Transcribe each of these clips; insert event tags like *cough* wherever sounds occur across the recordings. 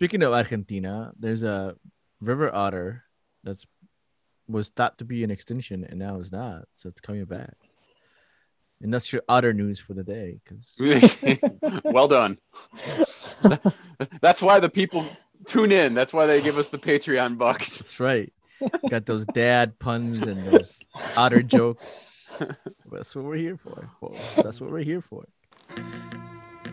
Speaking of Argentina, there's a river otter that's was thought to be an extinction and now it's not. So it's coming back. And that's your otter news for the day. Because *laughs* well done. That's why the people tune in. That's why they give us the Patreon bucks. that's right. Got those dad puns and those otter jokes. That's what we're here for. folks. That's what we're here for.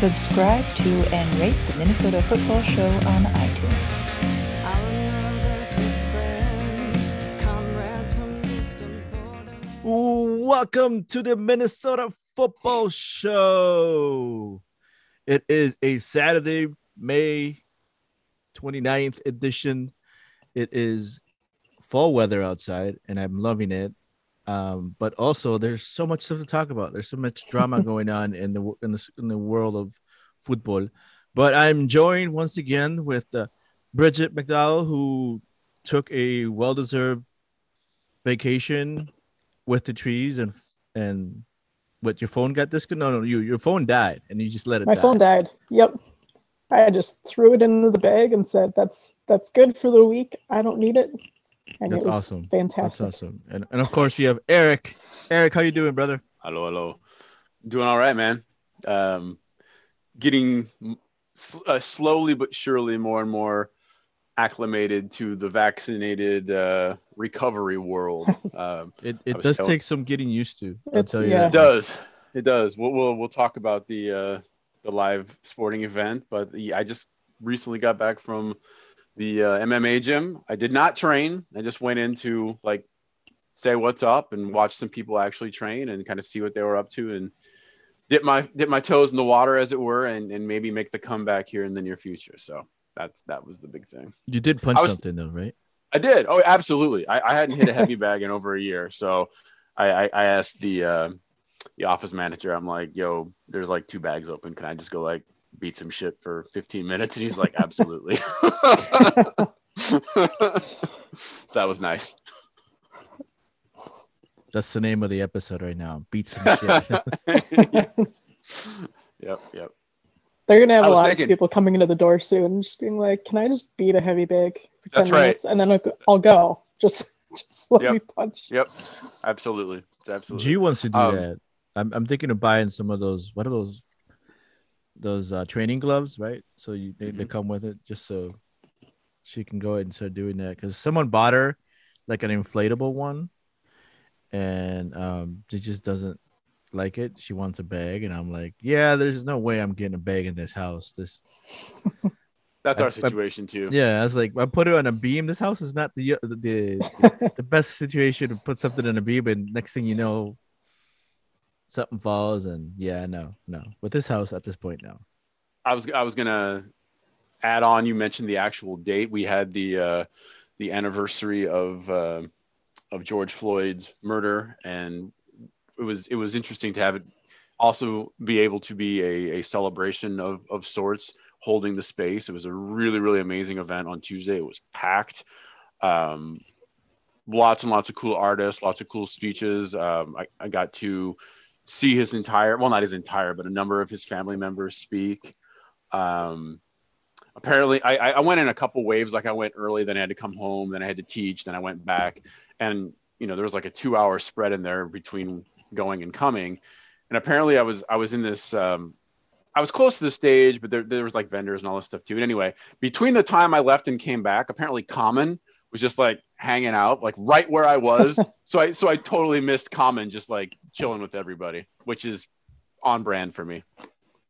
Subscribe to and rate the Minnesota Football Show on iTunes. Our mothers were friends, comrades from distant borders. Welcome to the Minnesota Football Show. It is a Saturday, May 29th edition. It is fall weather outside, and I'm loving it. Um, but also, there's so much stuff to talk about. There's so much drama *laughs* going on in the in the in the world of football. But I'm joined once again with uh, Bridget McDowell, who took a well-deserved vacation with the trees and and what your phone got disconnected? No, no, you your phone died and you just let it. My die. phone died. Yep. I just threw it into the bag and said, "That's that's good for the week. I don't need it." And That's it was awesome. fantastic. That's awesome. And and of course you have Eric. Eric, how you doing, brother? Hello, hello. Doing all right, man. Um, getting uh, slowly but surely more and more acclimated to the vaccinated uh, recovery world. *laughs* Um, It it does telling- take some getting used to. I'll tell you yeah. it does. It does. We'll, we'll we'll talk about the uh, the live sporting event, but yeah, I just recently got back from the uh, MMA gym. I did not train. I just went in to like say what's up and watch some people actually train and kind of see what they were up to and dip my dip my toes in the water as it were and, and maybe make the comeback here in the near future. So that's that was the big thing. You did punch was- something though, right? I did. Oh, absolutely. I, I hadn't hit a heavy bag in over a year. So I, I, I asked the uh, the office manager, I'm like, yo, there's like two bags open. Can I just go like beat some shit for 15 minutes? And he's like, absolutely. *laughs* *laughs* that was nice. That's the name of the episode right now. Beat some *laughs* shit. yep, yep. They're gonna have I a lot thinking- of people coming into the door soon, just being like, "Can I just beat a heavy bag for ten That's right. minutes, and then I'll go, I'll go. Just, just let Yep. me punch." Yep. Absolutely. Absolutely. G wants to do Um, that. I'm I'm thinking of buying some of those. What are those? Those uh, training gloves, right? So you they, they Mhm. come with it, just so she can go ahead and start doing that. Because someone bought her like an inflatable one, and um, she just doesn't like it. She wants a bag, and I'm like, yeah, there's no way I'm getting a bag in this house. This, *laughs* That's I- our I- situation too. yeah, I was like, I put it on a beam. This house is not the the the, the best situation to put something on a beam, and next thing you know, something falls, and yeah, no, no. With this house at this point, no. I was I was gonna add on. You mentioned the actual date. We had the uh, the anniversary of uh, of George Floyd's murder, and it was it was interesting to have it also be able to be a, a celebration of of sorts, holding the space. It was a really really amazing event on Tuesday. It was packed. Um, lots and lots of cool artists, lots of cool speeches. Um, I, I got to see his entire well not his entire but a number of his family members speak. Um apparently I, I went in a couple waves. Like i went early then i had to come home then i had to teach then i went back. And you know there was like a two hour spread in there between going and coming. And apparently i was i was in this um i was close to the stage but there, there was like vendors and all this stuff too. And anyway between the time i left and came back apparently common was just like hanging out like right where i was. *laughs* So i so i totally missed common just like chilling with everybody which is on brand for me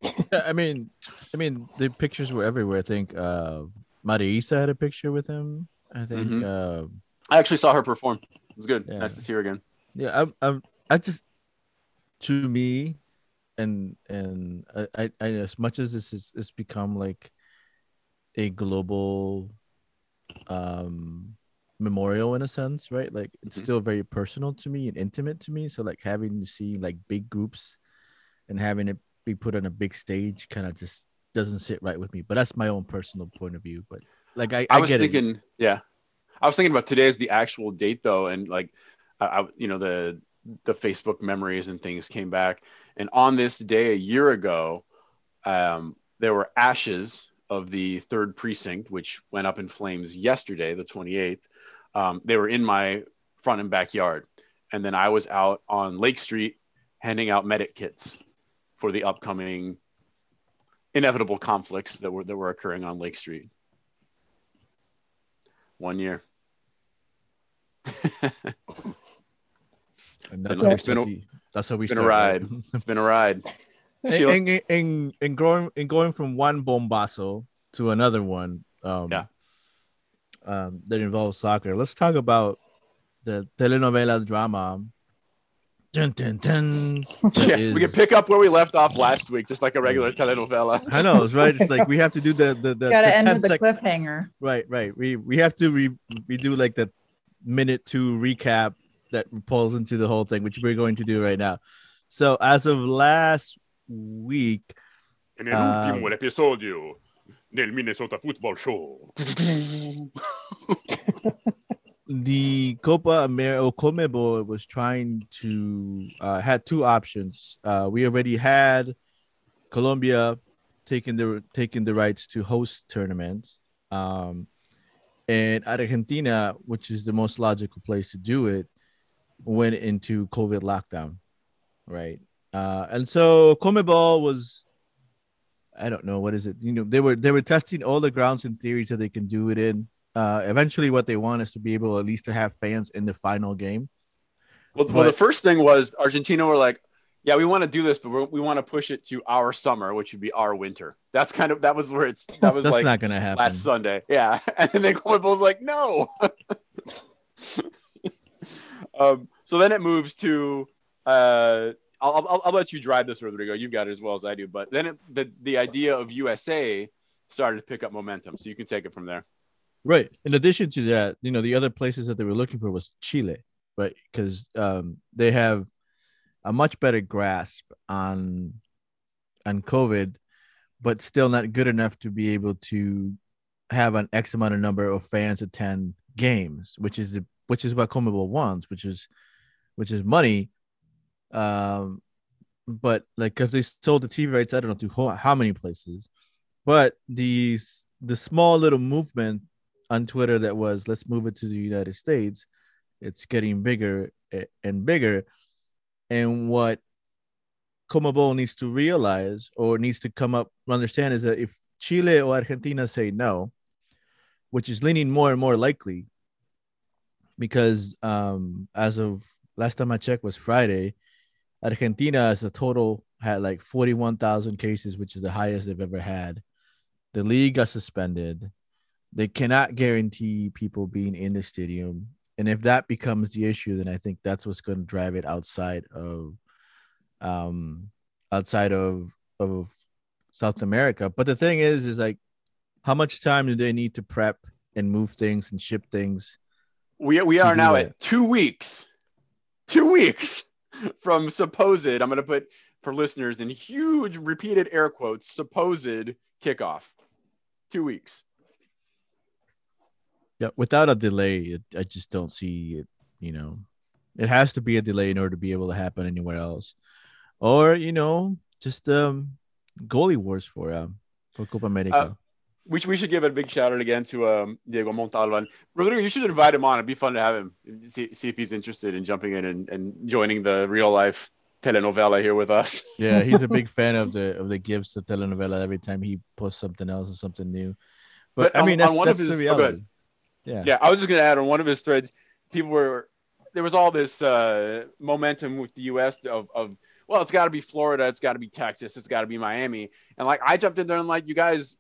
Yeah, *laughs* I mean, I mean, the pictures were everywhere. I think uh, Marisa had a picture with him. I think. Mhm. Uh, i actually saw her perform it was good Yeah. nice to see her again yeah, I'm, I'm, I just, to me, and and I, I, I as much as this is, it's become like a global um memorial in a sense, right? Like it's Mhm. still very personal to me and intimate to me. So like having to see like big groups and having it be put on a big stage kind of just doesn't sit right with me. But that's my own personal point of view. But like I, I, I was get it. thinking, yeah, I was thinking about today as the actual date though, and like, I, I, you know, the the Facebook memories and things came back, and on this day a year ago, um, there were ashes of the third precinct, which went up in flames yesterday, the 28th. Um, they were in my front and backyard, and then I was out on Lake Street handing out medic kits for the upcoming inevitable conflicts that were that were occurring on Lake Street. One year. *laughs* And It's that's, been a- that's how we been a start. right? ride. it's been a ride. *laughs* and, and, and, and growing and going from one bombazo to another one um Yeah. Um that involves soccer let's talk about the telenovela drama dun, dun, dun, *laughs* that Yeah, we can pick up where we left off last week, just like a regular telenovela. i know it's right it's like we have to do the the, the, Gotta the end 10 with the sec- cliffhanger. right right we we have to re we do like the minute two recap that pulls into the whole thing which we're going to do right now so as of last week En el Ah. último episodio del Minnesota Football Show. the Copa America or Conmebol was trying to uh, had two options. Uh, we already had Colombia taking the taking the rights to host tournaments, um, and Argentina, which is the most logical place to do it, went into COVID lockdown, right? Uh, and so Conmebol was. I don't know what is it. You know, they were they were testing all the grounds in theory so they can do it in uh eventually what they want is to be able at least to have fans in the final game Well, well, the first thing was Argentina were like, yeah, we want to do this, but we want to push it to our summer, which would be our winter. That's kind of that was where it's that was that's like not gonna happen last Sunday. Yeah, *laughs* and then Conmebol like, no. *laughs* um, so then it moves to. Uh, I'll, I'll, I'll let you drive this, Rodrigo. You've got it as well as I do. But then it, the the idea of USA started to pick up momentum, so you can take it from there. right in addition to that you know the other places that they were looking for was chile right because um they have a much better grasp on on covid but still not good enough to be able to have an x amount of number of fans attend games which is the which is what Conmebol wants which is which is money um but like if they sold the tv rights i don't know to ho- how many places but these the small little movement on twitter that was let's move it to the united states it's getting bigger and bigger. And what Conmebol needs to realize or needs to come up understand is that if Chile or Argentina say no, which is leaning more and more likely, because um, as of last time I checked was Friday, Argentina as a total had like 41,000 cases, which is the highest they've ever had. The league got suspended. They cannot guarantee people being in the stadium. And if that becomes the issue, then I think that's what's going to drive it outside of um outside of of South America. But the thing is, is like how much time do they need to prep and move things and ship things? We we are now that. at two weeks, two weeks *laughs* from supposed. I'm going to put for listeners in huge repeated air quotes supposed kickoff. Two weeks. Yeah, without a delay, it, I just don't see it. You know, it has to be a delay in order to be able to happen anywhere else, or you know, just um goalie wars for um for Copa America. Uh, We, should- we should give a big shout out again to um, Diego Montalvan. Rodrigo, you should invite him on. It'd be fun to have him. See, see if he's interested in jumping in and, and joining the real life telenovela here with us. *laughs* yeah, he's a big fan of the of the gifts of telenovela. Every time he posts something else or something new, but, But I mean on that's, one of that's the his- oh, ahead. reality. yeah. Yeah, I was just gonna add on one of his threads, people were there was all this uh, momentum with the U.S. of, of well, it's got to be Florida, it's got to be Texas, it's got to be Miami, and like I jumped in there and like you guys,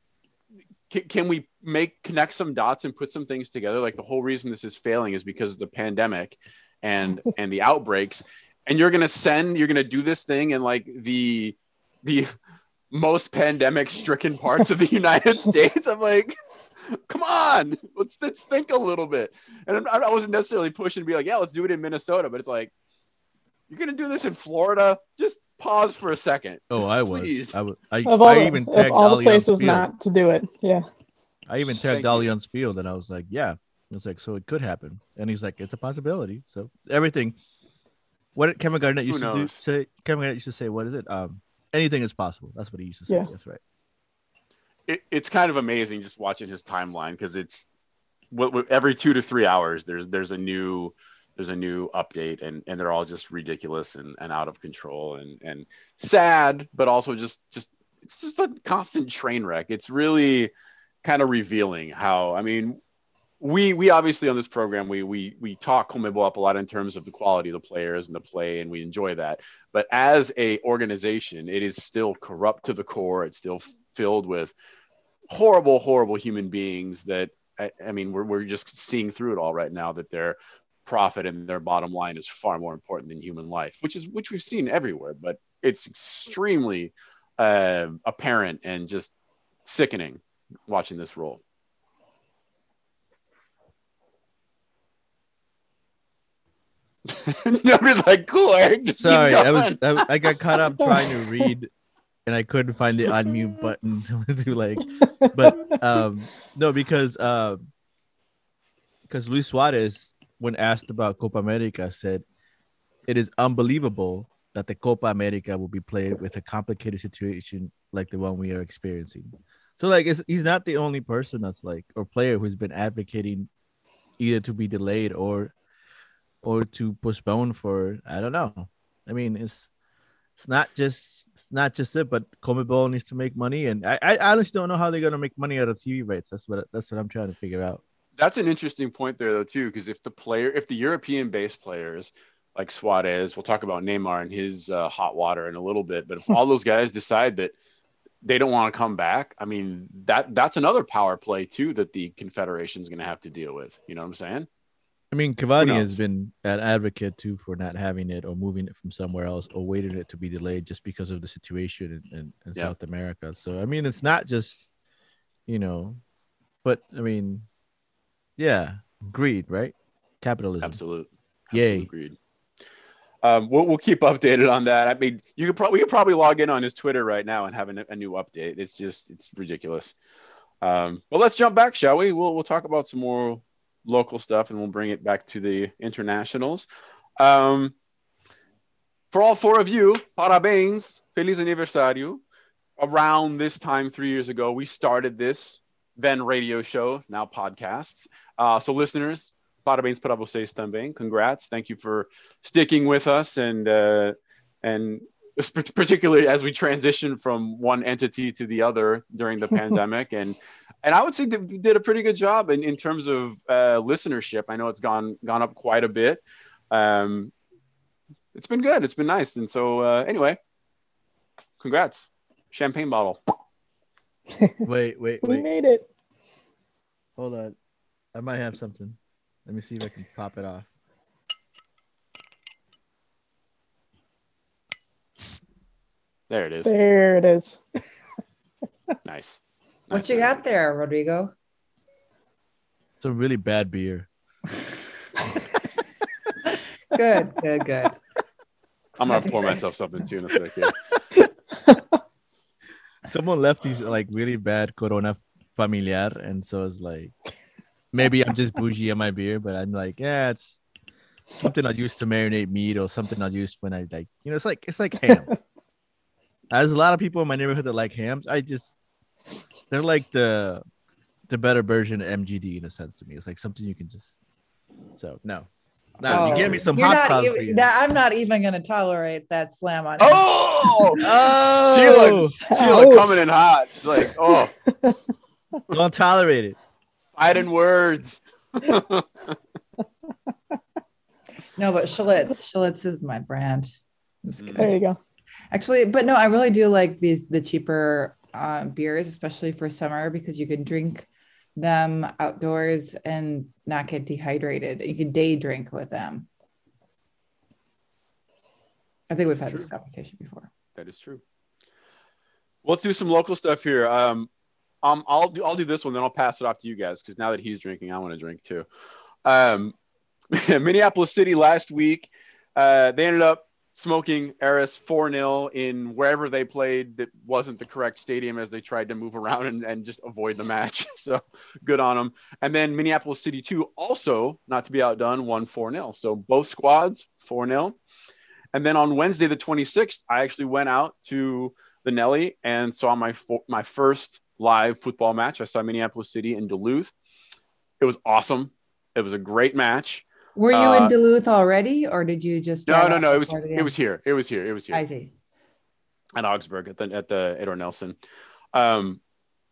can, can we make connect some dots and put some things together? Like the whole reason this is failing is because of the pandemic, and *laughs* and the outbreaks, and you're gonna send, you're gonna do this thing in like the the most pandemic stricken parts of the *laughs* United States. I'm like, Come on, let's let's think a little bit. And I, I wasn't necessarily pushing to be like, yeah, let's do it in Minnesota, but it's like, you're gonna do this in Florida. Just pause for a second. Oh, I was. Please. I, was, I, Of all, I the- even of tagged all the places Field. not to do it. Yeah. I even Thank tagged you. Allianz Field, and I was like, "Yeah." It's like, so it could happen, and he's like, "It's a possibility." So everything. What did Kevin Garnett used to do, say, Kevin Garnett used to say, "What is it? Um, anything is possible." That's what he used to say. Yeah. That's right. it, it's kind of amazing just watching his timeline because it's what, what- every two to three hours there's there's a new there's a new update and and they're all just ridiculous and, and out of control and and sad but also just just it's just a constant train wreck. It's really kind of revealing how i mean we we obviously on this program we we we talk Conmebol up a lot in terms of the quality of the players and the play and we enjoy that. But as a organization it is still corrupt to the core. It's still filled with horrible horrible human beings that I, I mean we're, we're just seeing through it all right now that their profit and their bottom line is far more important than human life which is which we've seen everywhere but it's extremely uh, apparent and just sickening watching this roll *laughs* Nobody's like, cool, Eric. Just Sorry, I was. I, I got caught up *laughs* trying to read, and I couldn't find the unmute button *laughs* to, to like. But um, no, because uh, because Luis Suarez, when asked about Copa America, said it is unbelievable that the Copa America will be played with a complicated situation like the one we are experiencing. So like, he's not the only person that's like or player who's been advocating either to be delayed or or to postpone for I don't know. I mean, it's it's not just it's not just it, but Conmebol needs to make money, and I, I honestly don't know how they're gonna make money out of TV rights. That's what that's what I'm trying to figure out. That's an interesting point there, though, too, because if the player, if the European-based players like Suarez, we'll talk about Neymar and his uh, hot water in a little bit, but if all those guys decide that they don't want to come back, I mean, that that's another power play too that the Confederation is going to have to deal with. You know what I'm saying? I mean, Cavani has been an advocate too for not having it or moving it from somewhere else or waiting it to be delayed just because of the situation in, in, in Yeah. South America. So I mean, it's not just you know, but I mean, yeah, greed, right? Capitalism. Absolute. Yay. absolute Agreed. Um, we'll, we'll keep *laughs* updated on that. I mean, you could probably you could probably log in on his Twitter right now and have a, a new update. It's just it's ridiculous. Um, but let's jump back, shall we? We'll we'll talk about some more local stuff and we'll bring it back to the internationals. Um, for all four of you, parabéns, feliz aniversario. Around this time three years ago, we started this then radio show, now podcasts. Uh, so listeners, parabéns para vocês também. Congrats. Thank you for sticking with us and uh, and particularly as we transition from one entity to the other during the *laughs* pandemic and and I would say did a pretty good job in, in terms of uh, listenership. I know it's gone gone up quite a bit. Um, it's been good. It's been nice. And so uh, anyway, congrats. Champagne bottle. Wait, wait, *laughs* wait. We made it. Hold on. I might have something. Let me see if I can pop it off. There it is. There it is. *laughs* Nice. What you got there, Rodrigo? It's a really bad beer. *laughs* Good, good, good. I'm gonna pour myself something too in a second. Someone left these like really bad Corona familiar, and so it's like maybe I'm just bougie on my beer, but I'm like, yeah, it's something I use to marinate meat or something I use when I like, you know, it's like it's like ham. *laughs* There's a lot of people in my neighborhood that like hams. I just they're like the the better version of MGD in a sense to me. It's like something you can just so no. Now you Oh, give me some you're hot not sauce. even- that- I'm not even going to tolerate that slam on. him. Oh, *laughs* oh, Sheila Ouch. coming in hot. It's like, oh, *laughs* don't tolerate it. fighting words. *laughs* No, but Schlitz. Schlitz is my brand. I'm just kidding. There you go. Actually, but no, I really do like these the cheaper uh, beers, especially for summer, because you can drink them outdoors and not get dehydrated. You can day drink with them. I think we've had this conversation before. That is true. Well, let's do some local stuff here. Um, Um, I'll do I'll do this one, then I'll pass it off to you guys because now that he's drinking, I want to drink too. Um, *laughs* Minneapolis City last week, uh, they ended up smoking Eris 4 0 in wherever they played that wasn't the correct stadium as they tried to move around and, and just avoid the match. *laughs* So good on them. And then Minneapolis City 2 also, not to be outdone, won 4 0. So both squads 4 0. And then on Wednesday, the 26th, I actually went out to the Nelly and saw my fo- my first live football match. I saw Minneapolis City in Duluth. It was awesome. It was a great match. Were you Uh, in Duluth already, or did you just? No, no, no. It was it game? was here. It was here. It was here I see. at Augsburg at the at the Edward Nelson. Um,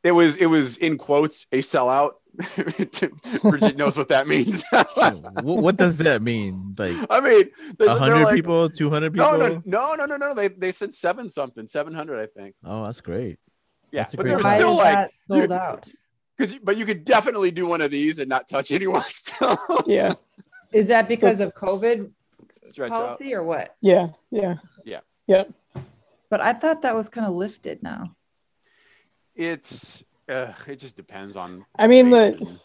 it was it was in quotes a sellout. *laughs* Bridget knows what that means. *laughs* what, what does that mean? Like I mean, a hundred like- people, two hundred people? No, no, no, no, no, no. They they said seven something, seven hundred, I think. Oh, that's great. Yeah, That's but great there was Why still like sold out? *laughs* because but you could definitely do one of these and not touch anyone still. Yeah, Is that because it's- of COVID Stretch out. policy or what? yeah, yeah. Yeah. Yep. But I thought that was kind of lifted now. It's uh, it just depends on. I mean, the and-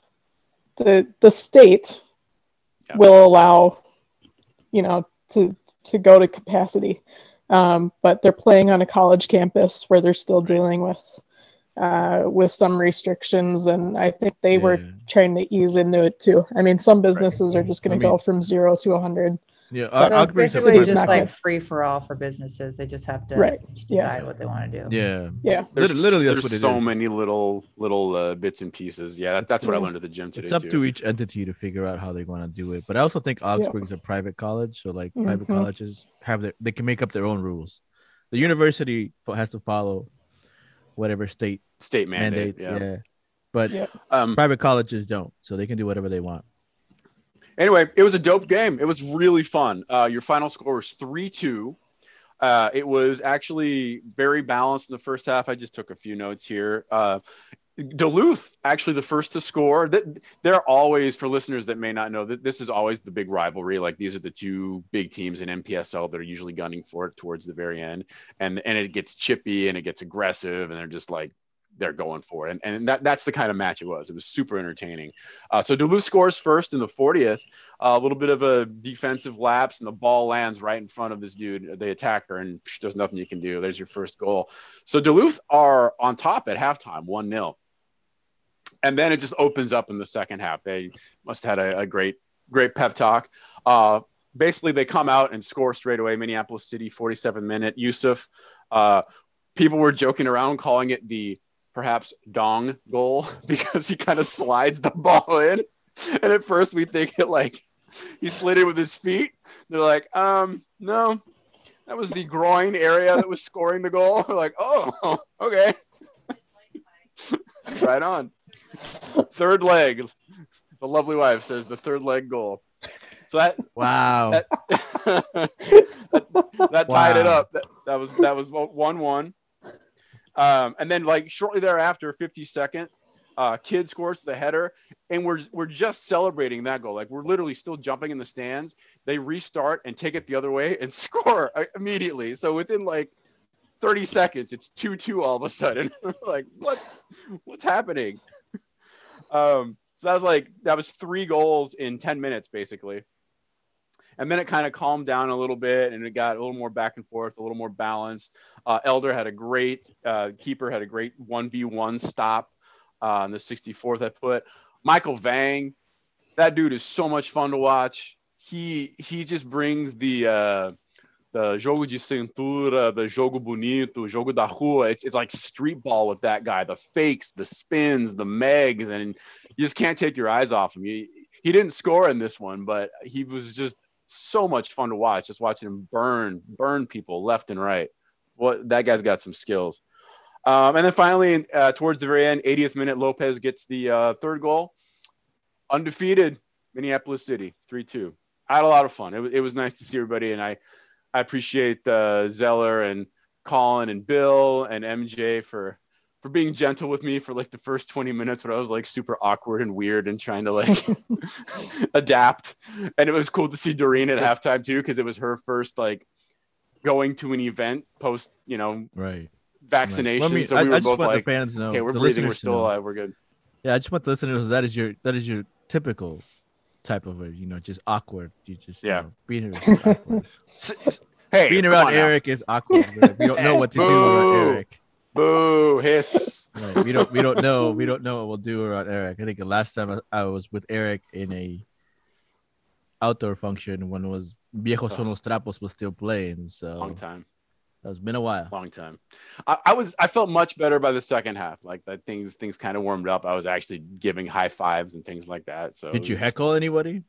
the the state Yeah. will allow, you know, to to go to capacity, um, but they're playing on a college campus where they're still dealing with uh, with some restrictions, and I think they were trying to ease into it too. I mean, some businesses are just going to go mean- from zero to a hundred. Yeah, But Au- So it's basically just not like good. free for all for businesses. They just have to Right. each Yeah. decide what they want to do. yeah. Yeah, There's, literally, that's there's what it so is. many little little uh, bits and pieces. Yeah, that, that's what I learned at the gym today. It's up too. to each entity to figure out how they want to do it. But I also think Augsburg is a private college, so like private Mhm. colleges have their they can make up their own rules. The university has to follow whatever state state mandate. mandate. yeah. Yeah. But Yeah. Um, private colleges don't, so they can do whatever they want. anyway, it was a dope game. It was really fun. Uh, your final score was three two. Uh, it was actually very balanced in the first half. I just took a few notes here. Uh, Duluth actually the first to score. Th- They're always for listeners that may not know that this is always the big rivalry. Like these are the two big teams in NPSL that are usually gunning for it towards the very end, and and it gets chippy and it gets aggressive, and they're just like they're going for it. And, and that, that's the kind of match it was. It was super entertaining. Uh, so Duluth scores first in the 40th. a little bit of a defensive lapse, and the ball lands right in front of this dude, the attacker, and psh, there's nothing you can do. There's your first goal. So Duluth are on top at halftime, 1 0. And then it just opens up in the second half. They must have had a, a great, great pep talk. Uh, basically, they come out and score straight away. Minneapolis City, 47 minute. Yusuf. Uh, people were joking around calling it the perhaps dong goal *laughs* because he kind of slides the ball in. And at first we think it like he slid it with his feet. They're like, um, no, that was the groin area that was scoring the goal. *laughs* We're like, oh, *laughs* okay. right on. Third leg. The lovely wife says the third leg goal. So that Wow. that, that, *laughs* that tied it up. That, that was that was one one. Um, and then like shortly thereafter, 52nd, uh, kid scores the header, and we're we're just celebrating that goal. Like we're literally still jumping in the stands. They restart and take it the other way and *laughs* score immediately. So within like 30 seconds, it's two two all of a sudden. *laughs* Like what what's happening? Um, so that was like that was three goals in 10 minutes basically. And then it kind of calmed down a little bit and it got a little more back and forth a little more balanced. Uh, elder had a great uh, keeper had a great 1v1 stop uh, on the 64th i put. Michael vang that dude is so much fun to watch. He he just brings the uh the jogo de cintura, the jogo bonito, jogo da rua. It's, it's like street ball with that guy. The fakes, the spins, the megs, and you just can't take your eyes off him. He, he didn't score in this one, but he was just so much fun to watch. Just watching him burn, burn people left and right. What that guy's got some skills. Um, and then finally, uh, towards the very end, 80th minute, Lopez gets the uh, third goal. Undefeated, Minneapolis City, 3-2. I had a lot of fun. It, was- it was nice to see everybody, and I I appreciate uh, Zeller and Colin and Bill and MJ for for being gentle with me for like the first 20 minutes when I was like super awkward and weird and trying to like *laughs* adapt. And it was cool to see Doreen at halftime too because it was her first like going to an event post, you know, right. vaccinations. Let me- so we I were just both like, the fans know. okay, we're breathing, we're still know. alive, we're good. Yeah, I just want the listeners that is your that is your typical type of a you know just awkward. You just you Yeah. know, being around is awkward. *laughs* S- s- Hey, being around on now. Eric is awkward. Like, we don't know what to do *laughs* Boo. around Eric. Boo, hiss. Right. We don't we don't know we don't know what we'll do around Eric. I think the last time I, I was with Eric in a outdoor function when it was Viejos Son los Trapos was still playing. So Long time. That's been a while. long time. I, I was I felt much better by the second half. Like that things things kind of warmed up. I was actually giving high fives and things like that. So Did you heckle anybody?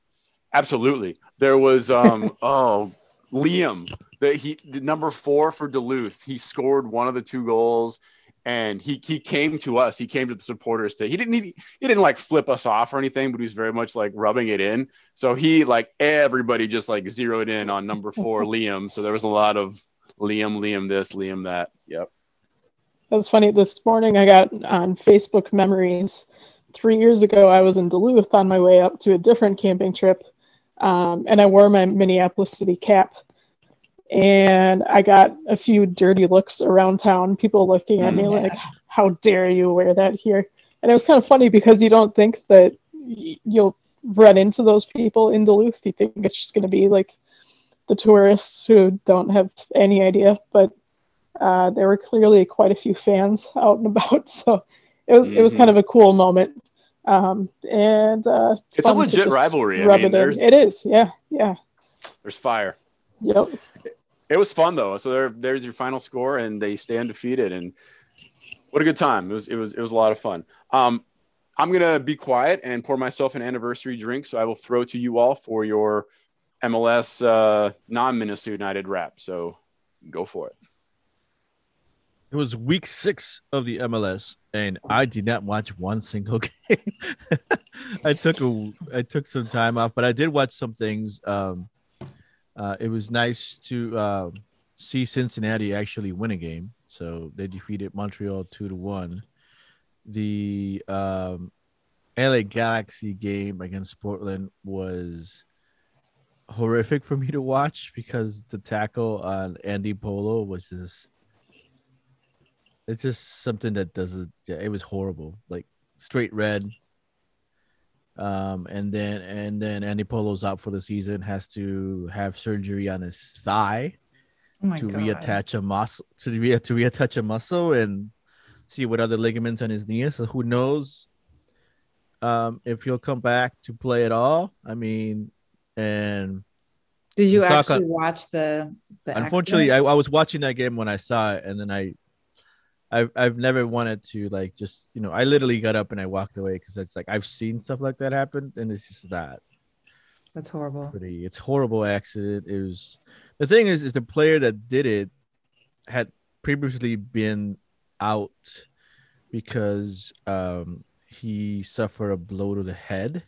Absolutely. There was um *laughs* oh Liam that he the number four for Duluth. He scored one of the two goals. And he, he came to us. He came to the supporters. To, he didn't he, he didn't like flip us off or anything, but he was very much like rubbing it in. So he like everybody just like zeroed in on number four *laughs* Liam. So there was a lot of Liam, Liam this, Liam that. Yep. That was funny. This morning I got on Facebook memories. Three years ago, I was in Duluth on my way up to a different camping trip, um, and I wore my Minneapolis City cap. And I got a few dirty looks around town, people looking at me like, How dare you wear that here? And it was kind of funny because you don't think that y- you'll run into those people in Duluth. You think it's just going to be like the tourists who don't have any idea, but uh, there were clearly quite a few fans *laughs* out and about, so it was it was kind of a cool moment. Um, and uh, It's a legit rivalry. I mean, it It is, yeah, yeah, there's fire. yep. It was fun though. So there, there's your final score, and they stay undefeated. And what a good time! It was, it was, it was a lot of fun. Um, I'm gonna be quiet and pour myself an anniversary drink. So I will throw to you all for your MLS uh, non-Minnesota United wrap. So go for it. It was week six of the MLS, and I did not watch one single *laughs* game. I took a I took some time off, but I did watch some things. Um, uh, it was nice to uh, see Cincinnati actually win a game. So they defeated Montreal two to one. The um, LA Galaxy game against Portland was horrific for me to watch because the tackle on Andy Polo was just it's just something that doesn't yeah, it was horrible. Like straight red. Um and then and then Andy Polo's out for the season has to have surgery on his thigh Oh to God. reattach a muscle to re- to reattach a muscle and see what other ligaments on his knees so who knows um if he'll come back to play at all. I mean and Did you actually on- watch the? the unfortunately I. I was watching that game when i saw it and then i I've, I've never wanted to like just you know i literally got up and i walked away because it's like i've seen stuff like that happen and it's just that that's horrible. pretty it's horrible accident it was the thing is is the player that did it had previously been out because um he suffered a blow to the head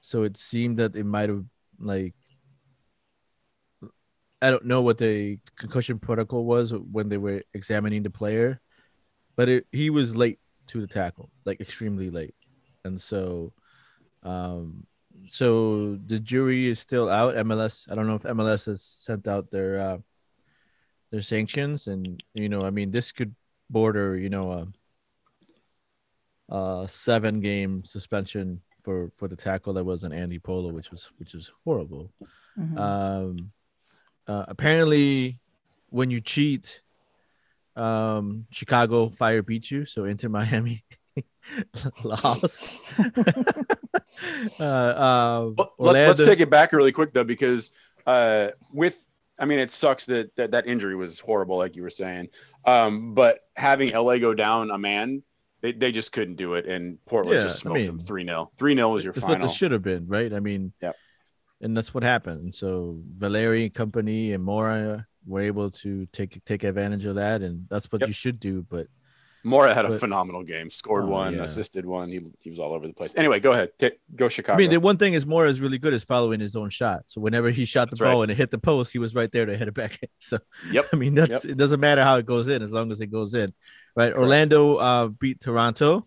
so it seemed that it might have like i don't know what the concussion protocol was when they were examining the player but it, he was late to the tackle like extremely late and so um so the jury is still out. MLS. I don't know if MLS has sent out their uh, their sanctions, and you know, I mean, this could border, you know, a, a seven game suspension for for the tackle that was an Andy Polo, which was which is horrible. Mhm. Um, uh, apparently, when you cheat, um, Chicago Fire beat you, so Inter Miami *laughs* lost. *laughs* uh, uh, Well, let's, let's take it back really quick though, because uh, with I mean, it sucks that, that that injury was horrible, like you were saying. Um, but having LA go down a man, they, they just couldn't do it, and Portland Yeah, just I smoked them three 0 Three 0 was your That's what final. this should have been, right? I mean, yeah, and that's what happened. So Valeri and company and Mora were able to take take advantage of that, and that's what Yep. you should do. But Mora had a but- phenomenal game. Scored Oh, one, yeah. assisted one. He, he was all over the place. Anyway, go ahead. Go Chicago. I mean, the one thing is Mora is really good is following his own shot. So whenever he shot the That's ball right. and it hit the post, he was right there to hit it back in. *laughs* So Yep. I mean, that's it doesn't matter how it goes in as long as it goes in, right? Orlando uh, beat Toronto.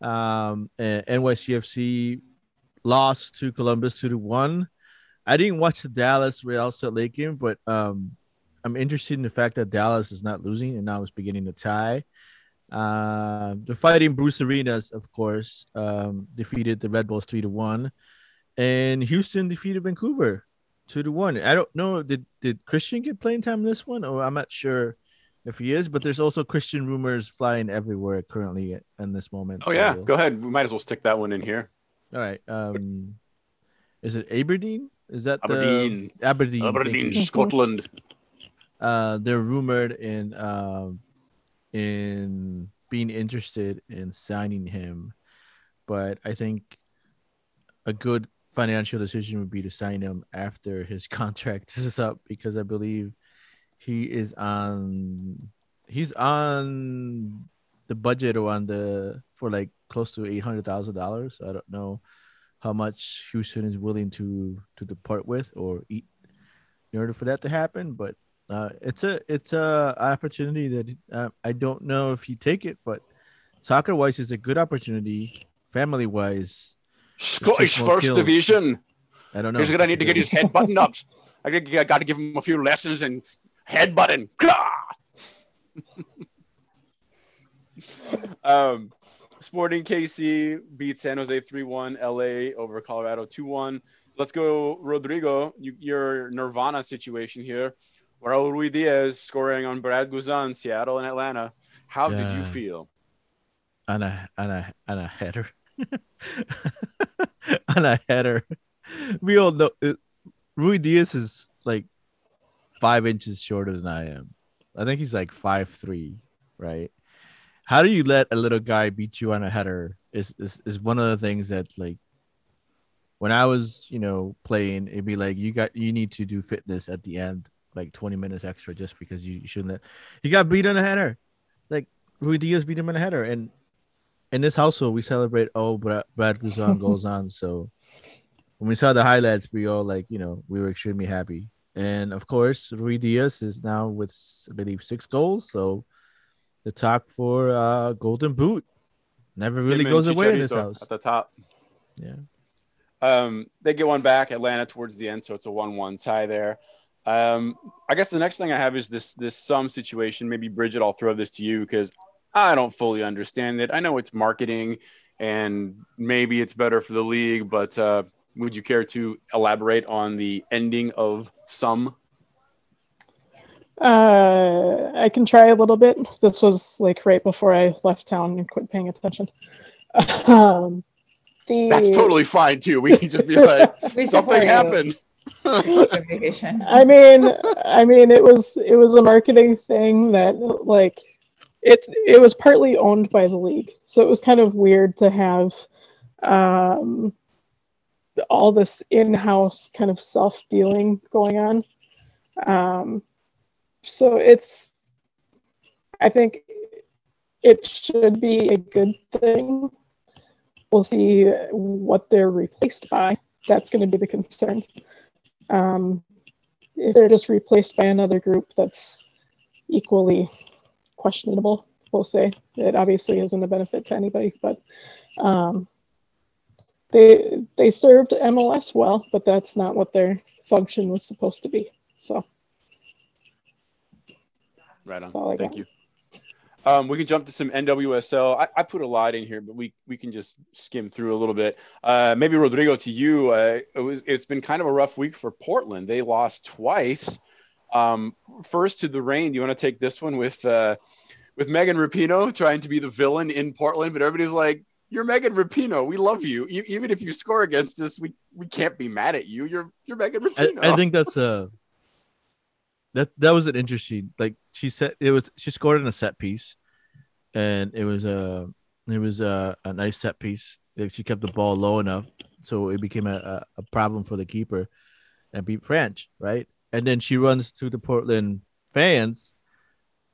Um, and NYCFC lost to Columbus two to one. I didn't watch the Dallas Real Salt Lake game, but um, I'm interested in the fact that Dallas is not losing and now is beginning to tie. Uh, the fighting Bruce Arenas, of course, um, defeated the Red Bulls three to one, and Houston defeated Vancouver two to one. I don't know did did Christian get playing time in this one, or I'm not sure if he is. But there's also Christian rumors flying everywhere currently in this moment. Oh yeah, go ahead. We might as well stick that one in here. All right. Um, is it Aberdeen? Is that Aberdeen. the Aberdeen? Aberdeen. Scotland. uh they're rumored in um in being interested in signing him. But i think a good financial decision would be to sign him after his *laughs* contract is up because i believe he is on he's on the budget or on the for like close to eight hundred thousand dollars. I don't know how much houston is willing to to depart with or eat in order for that to happen but uh, it's a it's a opportunity that uh, I don't know if you take it, but soccer wise is a good opportunity. Family wise, Scottish First kills. Division. I don't know. He's gonna need to get his head buttoned up. *laughs* I think I got to give him a few lessons in head button. um, Sporting KC beat San Jose 3-1. LA over Colorado 2-1. Let's go, Rodrigo. You, your Nirvana situation here. Raul Ruidíaz scoring on Brad Guzan, Seattle and Atlanta. How did you feel? on a on a on a header, *laughs* on a header. We all know it, Ruidíaz is like five inches shorter than I am. I think he's like five three, right? How do you let a little guy beat you on a header? Is is is one of the things that like when I was you know playing, it'd be like you got you need to do fitness at the end, like twenty minutes extra, just because you shouldn't. Let, he got beat on a header, like Ruidíaz beat him on a header, and in this household we celebrate oh Brad, Brad Guzan *laughs* goes on. So when we saw the highlights we all like you know we were extremely happy. And of course Ruidíaz is now with I believe six goals. So the talk for uh golden boot never really Him and goes away in this house. At the top. yeah. Um, they get one back, Atlanta towards the end, so it's a one-one tie there. Um, I guess the next thing I have is this this SUM situation. Maybe Bridget, I'll throw this to you because I don't fully understand it. I know it's marketing and maybe it's better for the league, but uh, would you care to elaborate on the ending of SUM? Uh, I can try a little bit. This was like right before I left town and quit paying attention. *laughs* Um, the, That's totally fine too. We can just be like *laughs* something happened. *laughs* I mean, I mean, it was it was a marketing thing that like it it was partly owned by the league, so it was kind of weird to have um, all this in-house kind of self-dealing going on. Um, so it's, I think, it should be a good thing. We'll see what they're replaced by. That's going to be the concern. Um, if they're just replaced by another group that's equally questionable, we'll say it obviously isn't a benefit to anybody, but um, they they served MLS well, but that's not what their function was supposed to be. So Right on. Thank got. you. Um, we can jump to some NWSL. I, I put a lot in here, but we we can just skim through a little bit. Uh, maybe Rodrigo to you. Uh, it was it's been kind of a rough week for Portland. They lost twice. Um, first to the Reign. Do you want to take this one with uh, with Megan Rapinoe trying to be the villain in Portland, but everybody's like, "You're Megan Rapinoe. We love you. E- even if you score against us, we we can't be mad at you. You're you're Megan I, I think that's a that that was an interesting like she said it was she scored in a set piece and it was a it was a, a nice set piece. She kept the ball low enough so it became a, a, problem for the keeper and beat French right? And then she runs to the Portland fans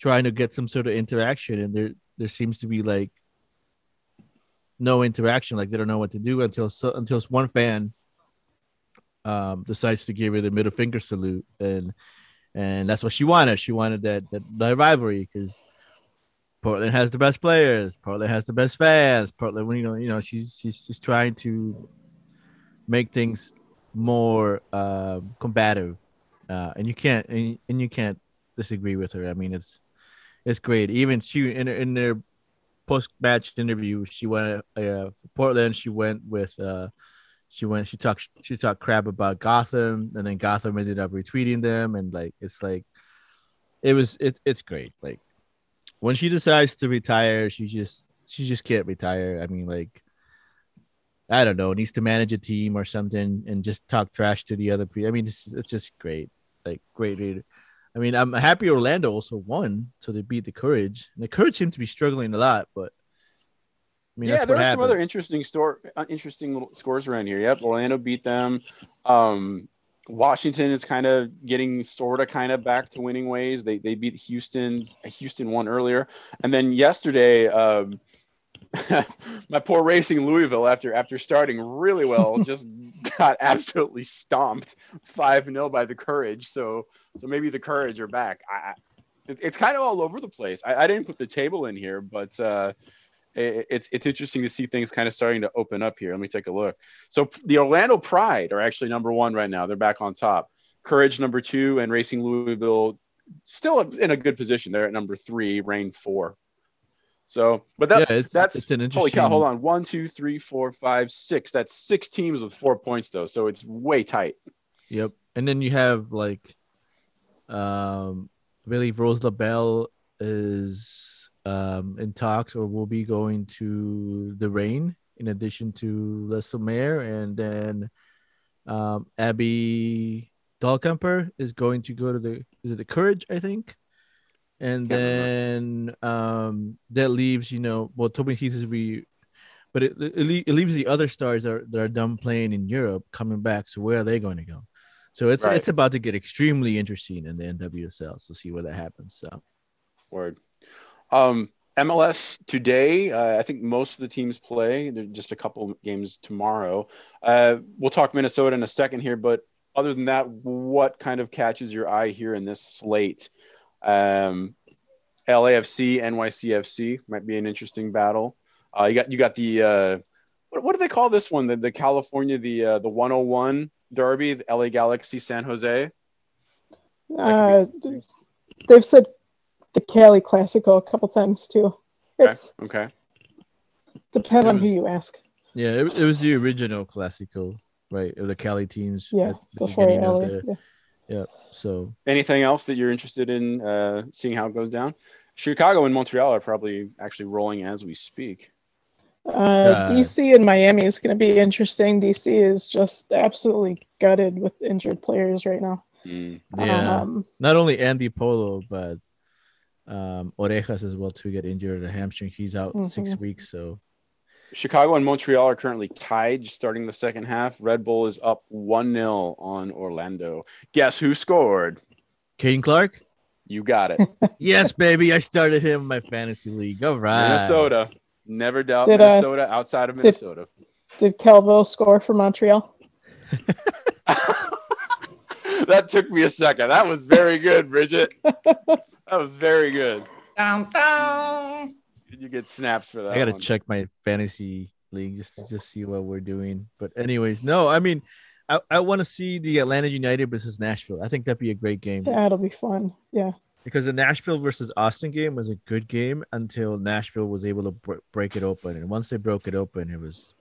trying to get some sort of interaction and there there seems to be like no interaction. Like they don't know what to do until so until one fan um decides to give her the middle finger salute. And and that's what she wanted she wanted that that, rivalry because portland has the best players portland has the best fans portland you know you know she's she's, she's trying to make things more um combative uh and you can't and, and you can't disagree with her. I mean, it's it's great. Even she in in their post match interview, she went uh, for Portland. She went with uh, she went she talked she talked crap about Gotham, and then Gotham ended up retweeting them, and like it's like it was it, it's great. Like when she decides to retire, she just she just can't retire. I mean, like I don't know, needs to manage a team or something and just talk trash to the other people. I mean, it's, it's just great, like great. read. I mean, I'm happy Orlando also won, so they beat the Courage. And the Courage seem to be struggling a lot, but I mean, yeah, there are some other interesting store, uh, interesting little scores around here. Yep, Orlando beat them. Um, Washington is kind of getting sort of kind of back to winning ways. They they beat Houston. Houston won earlier, and then yesterday, um, *laughs* my poor Racing Louisville after after starting really well *laughs* just got absolutely stomped five 0 by the Courage. So so maybe the Courage are back. I, it, it's kind of all over the place. I, I didn't put the table in here, but. Uh, it's it's interesting to see things kind of starting to open up here. Let me take a look. So the Orlando Pride are actually number one right now. They're back on top. Courage number two, and Racing Louisville still in a good position. They're at number three, Reign four. So, but that yeah, it's that's it's an holy cow. Hold on, one, two, three, four, five, six. That's six teams with four points though. So it's way tight. Yep. And then you have like um I believe Rose LaBelle is um in talks or will be going to the Reign in addition to Les Maire and then um Abby Dahlkemper is going to go to the is it the courage I think and Can't then um that leaves you know well Tobin Heath is re but it, it, it leaves the other stars that are, that are done playing in Europe coming back. So where are they going to go? So it's Right. it's about to get extremely interesting in the NWSL. So see where that happens. So Word. Um, MLS today, uh, I think most of the teams play. There's just a couple games tomorrow. Uh, we'll talk Minnesota in a second here, but other than that, what kind of catches your eye here in this slate? Um, LAFC, NYCFC might be an interesting battle. Uh, you got you got the uh, what, what do they call this one? The, the California the uh, the 101 Derby, the LA Galaxy San Jose. Uh, they've said the Cali Classico a couple times too. It's Okay. depends on who you ask. yeah, it, it was the original Classico, right? Of the Cali teams. Yeah, at the before beginning of LA. the- yeah. So Anything else that you're interested in uh, seeing how it goes down? Chicago and Montreal are probably actually rolling as we speak. Uh, Uh, DC and Miami is going to be interesting. DC is just absolutely gutted with injured players right now. Mm. yeah, Um, not only Andy Polo, but um Orejas as well to get injured a hamstring. He's out six Mhm. weeks. So Chicago and Montreal are currently tied starting the second half. Red Bull is up 1 0 on Orlando. Guess who scored? Caden Clark. You got it. *laughs* yes, baby. I started him in my fantasy league. All right. Minnesota. Never doubt Did, uh, Minnesota outside of did- Minnesota. did Calvo score for Montreal? *laughs* *laughs* that took me a second. That was very good, Bridget. *laughs* that was very good. Down, down. Did you get snaps for that? I gotta one? check my fantasy league just to just see what we're doing. But anyways, no, I mean, I, I want to see the Atlanta United versus Nashville. I think that'd be a great game That'll be fun. Yeah. because the Nashville versus Austin game was a good game until Nashville was able to br- break it open, and once they broke it open, it was,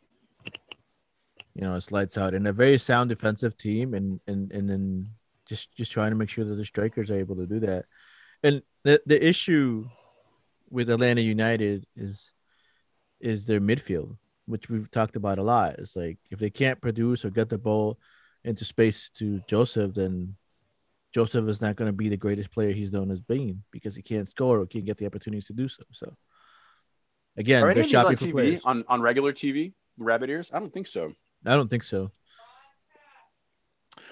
you know, it's lights out and a very sound defensive team, and and and then just just trying to make sure that the strikers are able to do that. And the the issue with Atlanta United is is their midfield, which we've talked about a lot. It's like if they can't produce or get the ball into space to Josef, then Josef is not going to be the greatest player he's known as being because he can't score or can't get the opportunities to do so. So again, Are they're these on shopping TV? players. On, on regular TV? Rabbit ears? I don't think so. I don't think so.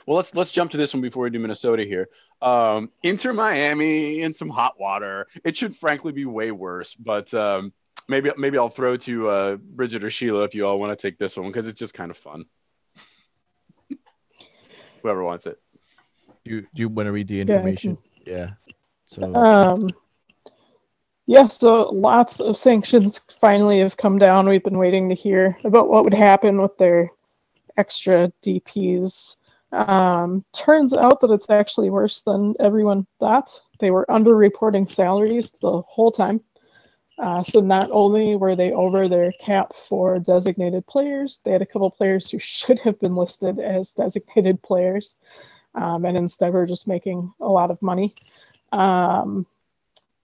Well, let's let's jump to this one before we do Minnesota here. Um, Inter Miami in some hot water. It should frankly be way worse, but um, maybe maybe I'll throw to uh, Bridget or Sheila if you all want to take this one because it's just kind of fun. *laughs* Whoever wants it. Do you, do you want to read the I information? Yeah. So Um, yeah, so lots of sanctions finally have come down. We've been waiting to hear about what would happen with their extra DPs. Um, turns out that it's actually worse than everyone thought. They were underreporting salaries the whole time. Uh, so not only were they over their cap for designated players, they had a couple players who should have been listed as designated players, um, and instead were just making a lot of money. Um,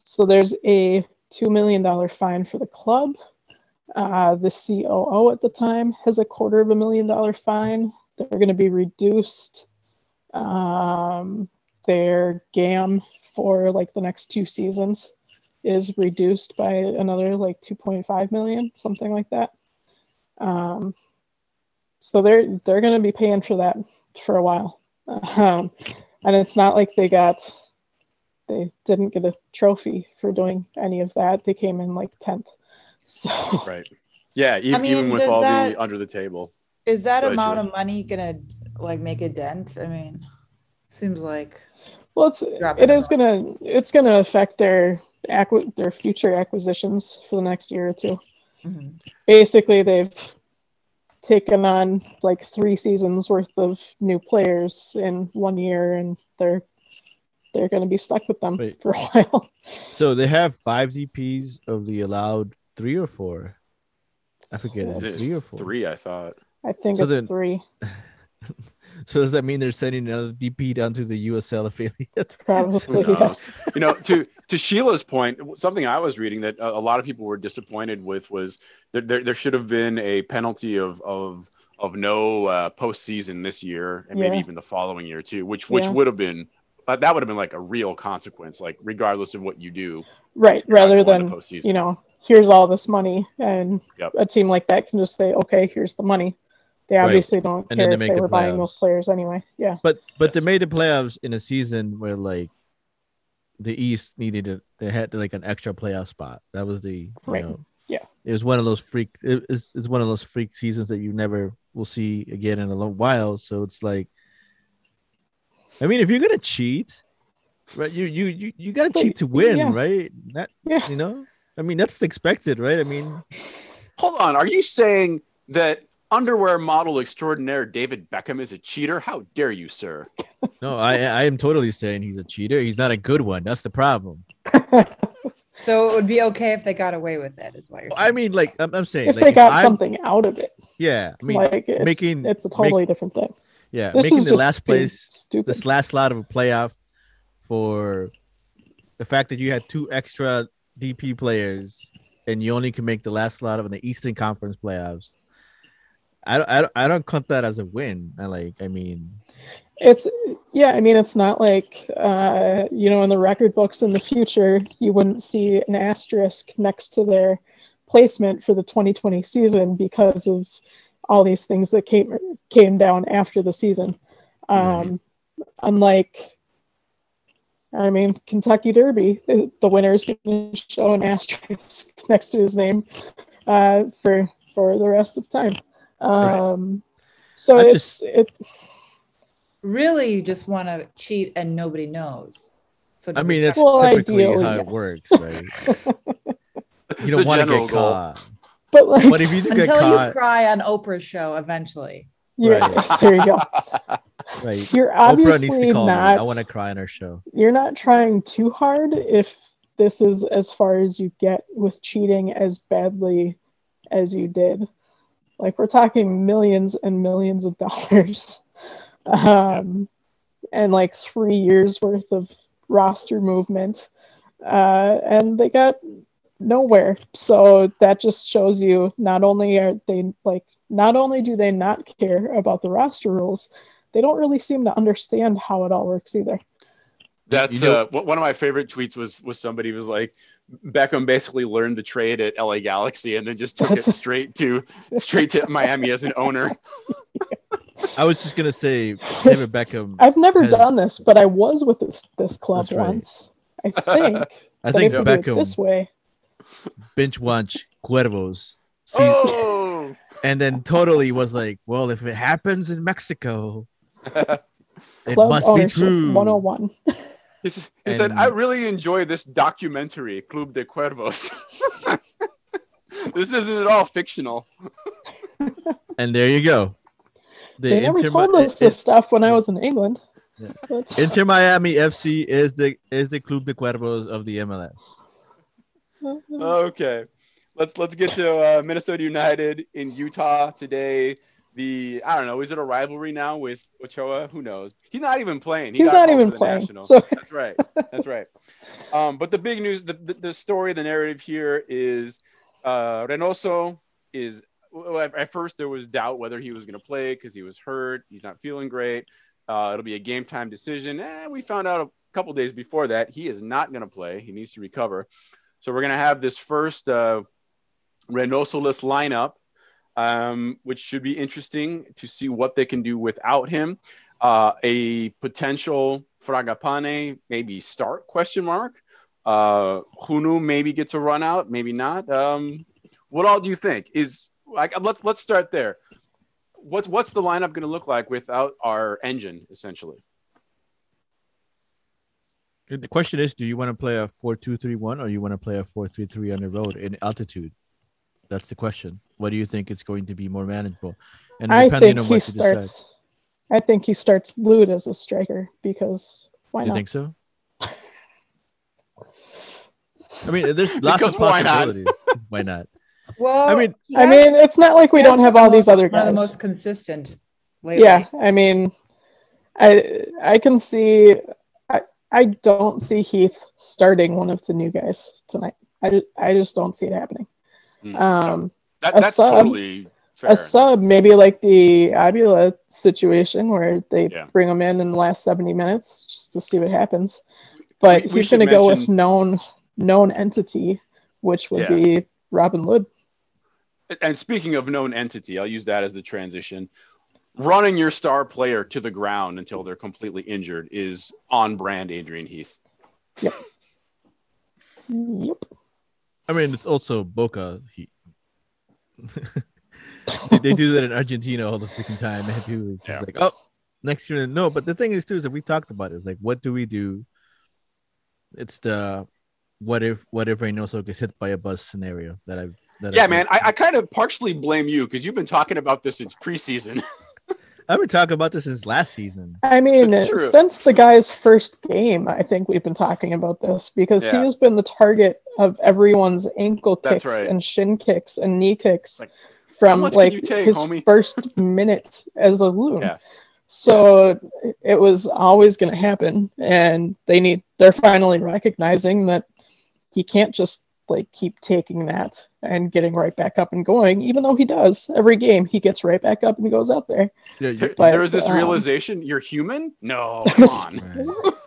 so there's a two million dollar fine for the club. Uh, the COO at the time has a quarter of a million dollar fine. They're going to be reduced. Um, their GAM for like the next two seasons is reduced by another like 2.5 million, something like that. Um, so they're they're going to be paying for that for a while, um, and it's not like they got they didn't get a trophy for doing any of that. They came in like tenth. So Right. Yeah, e- I mean, even with all that- the under the table. Is that Go ahead, amount of money gonna like make a dent? I mean, seems like Well, it's Dropping it them is off. gonna it's gonna affect their acqui- their future acquisitions for the next year or two. mhm. Basically, they've taken on like three seasons worth of new players in one year, and they're they're gonna be stuck with them Wait. for a *laughs* while. So they have five DPs of the allowed three or four. I forget. Is It it is three or four? Three, I thought. I think So it's then- three, *laughs* So does that mean they're sending another DP down to the USL affiliate? *laughs* probably. *laughs* Who yeah. you know, to to Sheila's point, something I was reading that a, a lot of people were disappointed with was that there, there should have been a penalty of of of no uh, postseason this year and maybe even the following year too, which which Yeah. would have been but that would have been like a real consequence, like regardless of what you do. Right, rather going to than you know, here's all this money, and Yep. a team like that can just say, okay, here's the money. They Right. obviously don't And then care if make they the were buying those players anyway. Yeah, But but they made the playoffs in a season where like the East needed a they had like an extra playoff spot. That was the Right. know Yeah. It was one of those freak. It's, it's one of those freak seasons that you never will see again in a long while. So it's like, I mean, if you're gonna cheat, right? You you you, you gotta But- cheat to win, yeah. right? That yeah. you know. I mean, that's expected, right? I mean, Hold on, are you saying that underwear model extraordinaire David Beckham is a cheater? How dare you, sir? no, I I am totally saying he's a cheater. He's not a good one. That's the problem. *laughs* so it would be okay if they got away with it, is what you're saying. I mean, like I'm, I'm saying, if like, they got I'm- something out of it, yeah. I mean, like it's, making- it's a totally different thing. yeah, This making is the just last being place Stupid. this last slot of a playoff for the fact that you had two extra DP players and you only can make the last slot of in the Eastern Conference playoffs. I don't, I don't, I don't count that as a win. I like, I mean, It's yeah, I mean it's not like uh, you know in the record books in the future you wouldn't see an asterisk next to their placement for the 2020 season because of all these things that came came down after the season. Um, Unlike, I mean, Kentucky Derby, *laughs* the winner is going to show an asterisk *laughs* next to his name uh, for for the rest of time. Um, So I it's just- it. really, you just want to cheat and nobody knows. So I mean, it's Well, typically ideally, how it yes. works, right? *laughs* You don't want to get goal. caught, But like, but if you do get until you cry on Oprah's show eventually. You're, Right. *laughs* there you go. right? You're Oprah obviously needs to call not. me. I want to cry on her show. You're not trying too hard if this is as far as you get with cheating as badly as you did. Like we're talking millions and millions of dollars, *laughs* um, and like three years worth of roster movement, uh, and they got nowhere. So that just shows you not only are they like not only do they not care about the roster rules, they don't really seem to understand how it all works either. That's You know- uh, one one of my favorite tweets was was somebody was like Beckham basically learned the trade at LA Galaxy and then just took it straight to straight to Miami as an owner. *laughs* I was just gonna say David Beckham. I've never has- done this, but I was with this, this club right. once. I think. *laughs* I think if we do it Beckham this way. Bench watch Cuervos. See, Oh, and then totally was like, well, if it happens in Mexico, *laughs* it Club must be true. 101. he, s- he said, "I really enjoy this documentary, Club de Cuervos. *laughs* this isn't at all fictional." *laughs* And there you go. The they never Inter, told Mi- us this it- stuff when I was in England. Yeah. Inter Miami FC is the is the Club de Cuervos of the MLS. Okay, let's let's get to uh, Minnesota United in Utah today. The I don't know, is it a rivalry now with Ochoa? Who knows? He's not even playing. He He's not even playing, national. so- *laughs* That's right. That's right. Um, but the big news, the, the, the story, the narrative here is uh, Reynoso is. well, At at first, there was doubt whether he was going to play because he was hurt. He's not feeling great. Uh, it'll be a game time decision. And we found out a couple days before that he is not going to play. He needs to recover. So we're going to have this first uh, Reynoso-less lineup, um, which should be interesting to see what they can do without him. Uh, a potential Fragapane maybe start question mark. Uh, Hunou maybe gets a run out, maybe not. Um, what all do you think? Is like let's let's start there. What's what's the lineup going to look like without our engine essentially? The question is, do you want to play a four-two-three-one or you want to play a four-three-three on the road in altitude? That's the question. What do you think it's going to be more manageable? And I depending think on he what you decide, starts. I think he starts Lod as a striker because why you not? You think so? *laughs* I mean, there's lots Because of why not? possibilities. why not? *laughs* Well, I mean- he I mean, it's not like we don't have all the these most- other One of the guys. most consistent lately. Yeah, I mean, I I can see. I I don't see Heath starting one of the new guys tonight. I I just don't see it happening. Hmm. Um, That, A that's sub- totally fair. a sub, maybe like the Ábila situation where they Yeah. bring him in in the last seventy minutes just to see what happens. But We- we he's going to should go with known known entity, which would Yeah. be Robin Hood. and speaking of known entity, I'll use that as the transition. Running your star player to the ground until they're completely injured is on brand Adrian Heath. Yep. Yep. I mean, it's also Boca Heat. *laughs* they, they do that in Argentina all the freaking time, man. Too. It's just Yeah. like, oh, next year, no. But the thing is, too, is that we talked about it. It's like, what do we do? It's the what if what if Reynoso gets hit by a bus scenario that I've that Yeah, I've man, I, I kind of partially blame you because you've been talking about this since preseason. *laughs* I've been talking about this since last season. I mean, since the guy's first game, I think we've been talking about this because Yeah. he has been the target of everyone's ankle kicks right. and shin kicks and knee kicks Like, from like take, his homie? first *laughs* minute as a loon. Yeah. So it was always going to happen, and they need they're finally recognizing that he can't just like keep taking that and getting right back up and going, even though he does every game. He gets right back up and goes out there. Yeah, there, But, there was this um, realization you're human? No, *laughs* come on.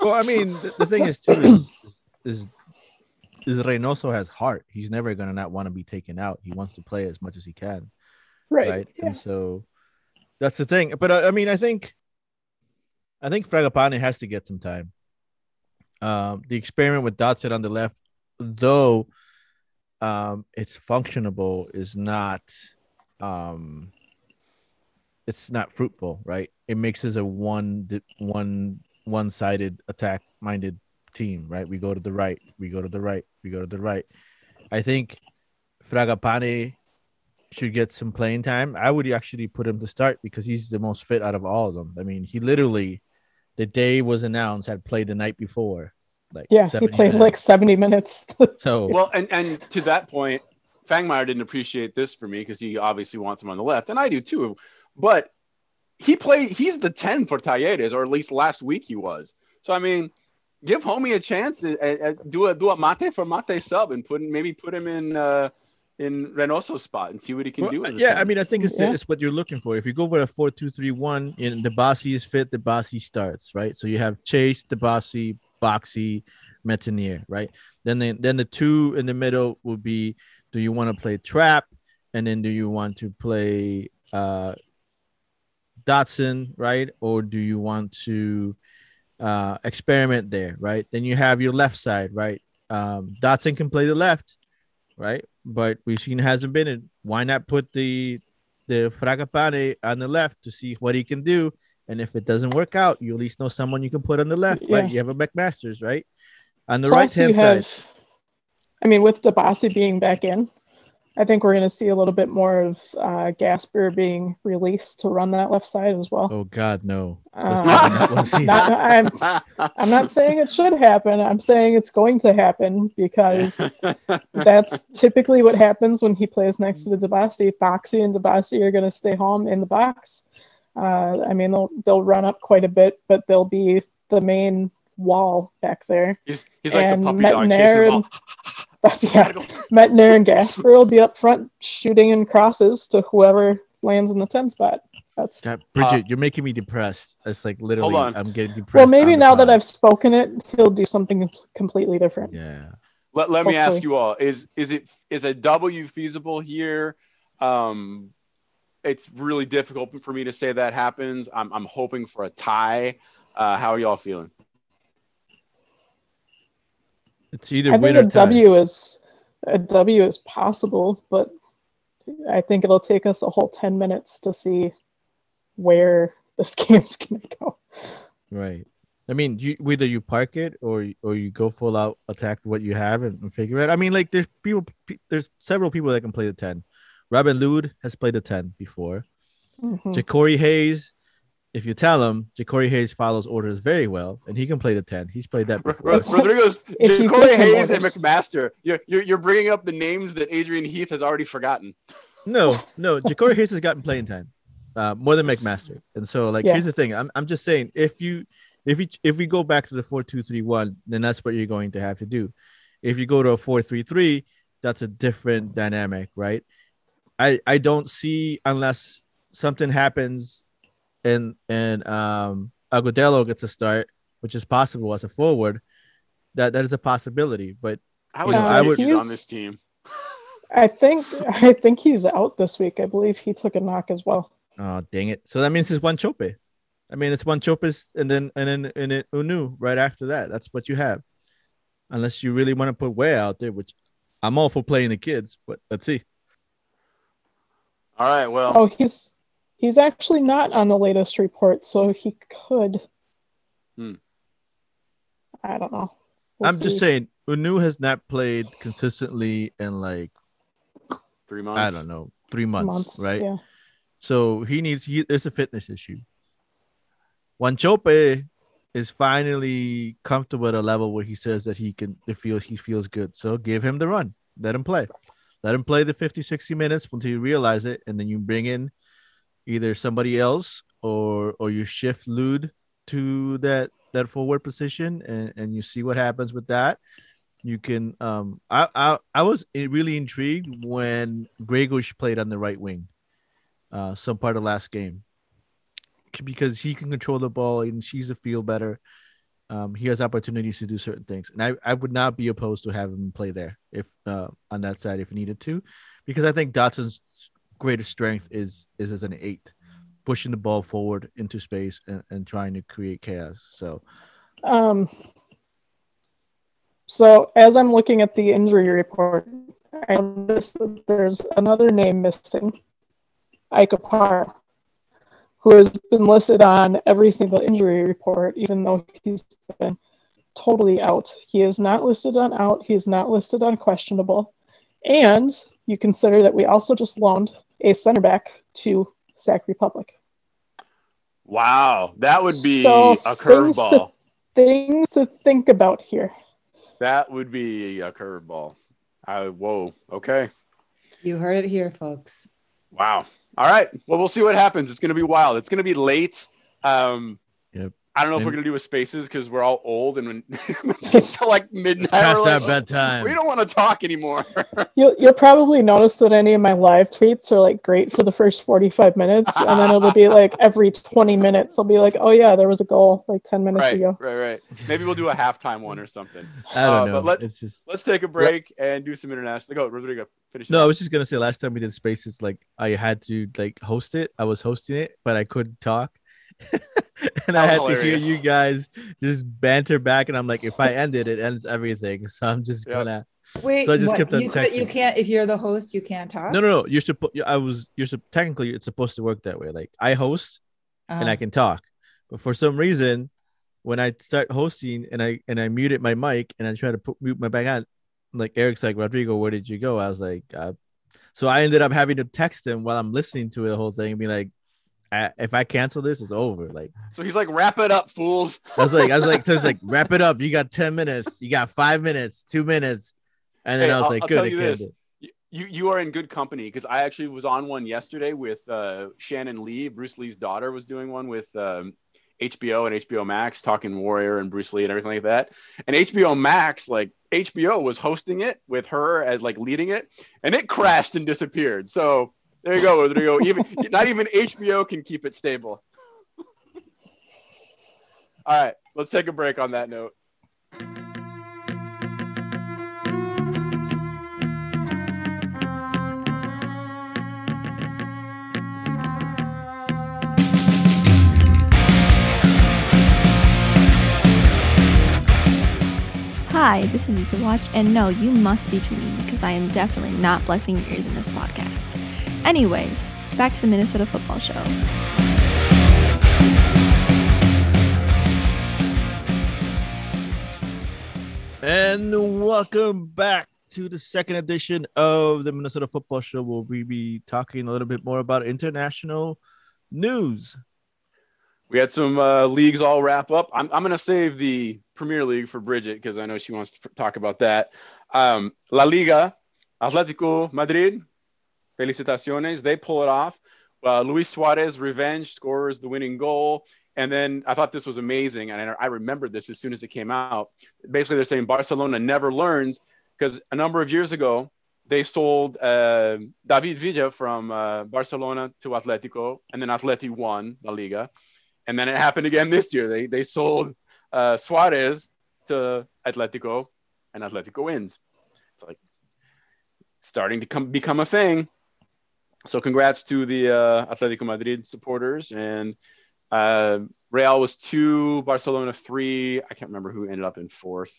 Well, I mean, the, the thing is too is, is is Reynoso has heart. He's never gonna not want to be taken out. He wants to play as much as he can, Right. right? Yeah. And so that's the thing. But uh, I mean, I think I think Fragapane has to get some time. Um, the experiment with Dotson on the left, though, um, it's functionable, is not. Um, it's not fruitful, right? It makes us a one one one sided attack minded team, right? We go to the right, we go to the right, we go to the right. I think Fragapane should get some playing time. I would actually put him to start because he's the most fit out of all of them. I mean, he literally the day was announced had played the night before. Like Yeah, he 70 played like minutes. 70 minutes. *laughs* so Well, and, and to that point, Fangmeyer didn't appreciate this for me because he obviously wants him on the left, and I do too. But he played, he's the 10 for Talleres, or at least last week he was. So, I mean, give Homie a chance and, and- and do a do a mate for mate sub and put maybe put him in uh, in Reynoso's spot and see what he can Well, do. as yeah, 10. I mean, I think it's, Yeah. it's what you're looking for. If you go for a four two three one, and the Dibassy is fit, the Dibassy starts, right? So you have Chase, the Dibassy, Boxall, Métanire, right? Then the, then the two in the middle would be: Do you want to play Trapp, and then do you want to play uh, Dotson, right? Or do you want to uh, experiment there, right? Then you have your left side, right? Um, Dotson can play the left, right? But we've seen hasn't been it. Why not put the the Fragapane on the left to see what he can do? And if it doesn't work out, you at least know someone you can put on the left, Yeah. right? You have a McMasters, right? On the right hand side. I mean, with Dibassy being back in, I think we're going to see a little bit more of uh, Gasper being released to run that left side as well. Oh God, no. Let's not, *laughs* not wanna see not- that. I'm, I'm not saying it should happen. I'm saying it's going to happen because *laughs* that's typically what happens when he plays next to the Dibassy. Boxall and Dibassy are going to stay home in the box. Uh, I mean, they'll they'll run up quite a bit, but they'll be the main wall back there. He's, he's like And the puppy dog chasing Métanire the ball. *laughs* That's yeah. *laughs* Métanire and Gasper will be up front shooting in crosses to whoever lands in the 10 spot. That's God, Bridget, you're making me depressed. It's like literally, on. I'm getting depressed. well, maybe now that. I've spoken it, he'll do something completely different. Yeah. Let, let me ask you all: Is is it is a W feasible here? Um, it's really difficult for me to say that happens. I'm I'm hoping for a tie. Uh, how are y'all feeling? It's either I win think or a tie. W is a W is possible, but I think it'll take us a whole 10 minutes to see where this *laughs* game's gonna go. Right. I mean, you whether you park it or or you go full out attack what you have and, and figure it. I mean, like there's people, there's several people that can play the ten. Robin Lod has played a ten before. Mhm. Jacori Hayes, if you tell him, Jacori Hayes follows orders very well, and he can play the ten. He's played that before. Let's Rodrigo's if you Corey give him Hayes and. McMaster. You're, you're you're bringing up the names that Adrian Heath has already forgotten. No, no, Jacori Hayes has gotten playing time, uh, more than McMaster. And so, like, Yeah. here's the thing. I'm, I'm just saying, if you, if you, if we go back to the four two three one, then that's what you're going to have to do. If you go to a four three three, that's a different dynamic, right? I, I don't see unless something happens, and and um Agudelo gets a start, which is possible as a forward. That that is a possibility, but How You is know, I I would- on this team? I think I think he's out this week. I believe he took a knock as well. Oh dang it! So that means it's Wanchope. I mean, it's Wanchope's and then and then and then Hunou right after that. That's what you have, unless you really want to put way out there, which I'm all for playing the kids. But let's see. All right. Well, Oh, he's he's actually not on the latest report, so he could. Hmm. I don't know. We'll I'm just saying, Hunou has not played consistently in like three months. I don't know three months, months, right? Yeah. So he needs. He, there's a fitness issue. Wanchope is finally comfortable at a level where he says that he can he feels he feels good. So give him the run. Let him play. Let him play the 50, 60 minutes until you realize it, and then you bring in either somebody else or or you shift Lod to that that forward position and, and you see what happens with that. You can um I I, I was really intrigued when Greguš played on the right wing uh some part of last game because he can control the ball and sees the field better. Um, he has opportunities to do certain things, and I, I would not be opposed to having him play there if uh, on that side if needed to, because I think Dotson's greatest strength is is as an eight, pushing the ball forward into space and, and trying to create chaos. So Um. So as I'm looking at the injury report, I noticed that there's another name missing, Ike Ikapara, who has been listed on every single injury report, even though he's been totally out. He is not listed on out. He is not listed on questionable, and you consider that we also just loaned a center back to Sac Republic. Wow, that would be So a things curveball. Things to think about here. That would be a curveball. I whoa. Okay. You heard it here, folks. Wow. All right. Well, we'll see what happens. It's going to be wild. It's going to be late. Um, Yep. I don't know if we're going to do a spaces because we're all old and when *laughs* it gets like midnight, it's past we're our like, bedtime. we don't want to talk anymore. *laughs* You'll, you'll probably notice that any of my live tweets are like great for the first 45 minutes, and then it'll be like *laughs* every 20 minutes, I'll be like, oh yeah, there was a goal like 10 minutes right, ago. right, right. Maybe we'll do a halftime one or something. I don't Uh, know. but let- it's just Let's take a break and do some international. Go, Rodrigo. Finish. it no. I was just gonna say last time we did spaces, like I had to like host it. I was hosting it, but I couldn't talk. *laughs* and I had was to hear you guys just banter back, and I'm like, if I end it, it ends everything. *laughs* So I'm just Yep. gonna Wait, So I just what, kept on you, could- you can't if you're the host, you can't talk. no, no, no. You're supposed. I was. You're sup- technically it's supposed to work that way. Like I host and Uh-huh. I can talk, but for some reason, when I start hosting and I and I muted my mic and I try to put mute my back on, like Eric's like Rodrigo, where did you go? I was like, I So I ended up having to text him while I'm listening to the whole thing, and be like, "I- "If I cancel this, it's over." Like So he's like, wrap it up, fools. I was like, I was like, was like, *laughs* wrap it up. You got ten minutes. You got five minutes, two minutes, and then Hey, I was I'll- like, I'll "Good, tell you this. You you are in good company because I actually was on one yesterday with uh, Shannon Lee. Bruce Lee's daughter was doing one with um, HBO and HBO Max, talking Warrior and Bruce Lee and everything like that. And HBO Max, like HBO, was hosting it with her as like leading it, and it crashed and disappeared. So there you go, Rodrigo. *laughs* Even not even HBO can keep it stable. *laughs* All right, let's take a break on that note. Hi, this is Issa Watch, and no, you must be dreaming because I am definitely not blessing your ears in this podcast. Anyways, back to the Minnesota football show. And welcome back to the second edition of the Minnesota Football Show, where we be talking a little bit more about international news. We had some uh, leagues all wrap up. I'm, I'm going to save the Premier League for Bridget because I know she wants to talk about that. Um, La Liga, Atletico Madrid, felicitaciones. They pull it off. Uh, Luis Suarez, revenge, scores the winning goal. And then I thought this was amazing. And I, I remembered this as soon as it came out. Basically, they're saying Barcelona never learns because a number of years ago, they sold uh, David Villa from uh, Barcelona to Atletico, and then Atleti won La Liga. And then it happened again *laughs* this year. They they sold uh, Suarez to Atletico, and Atletico wins. It's like starting to come become a thing. So congrats to the uh, Atletico Madrid supporters. And uh, Real was two, Barcelona three. I can't remember who ended up in fourth,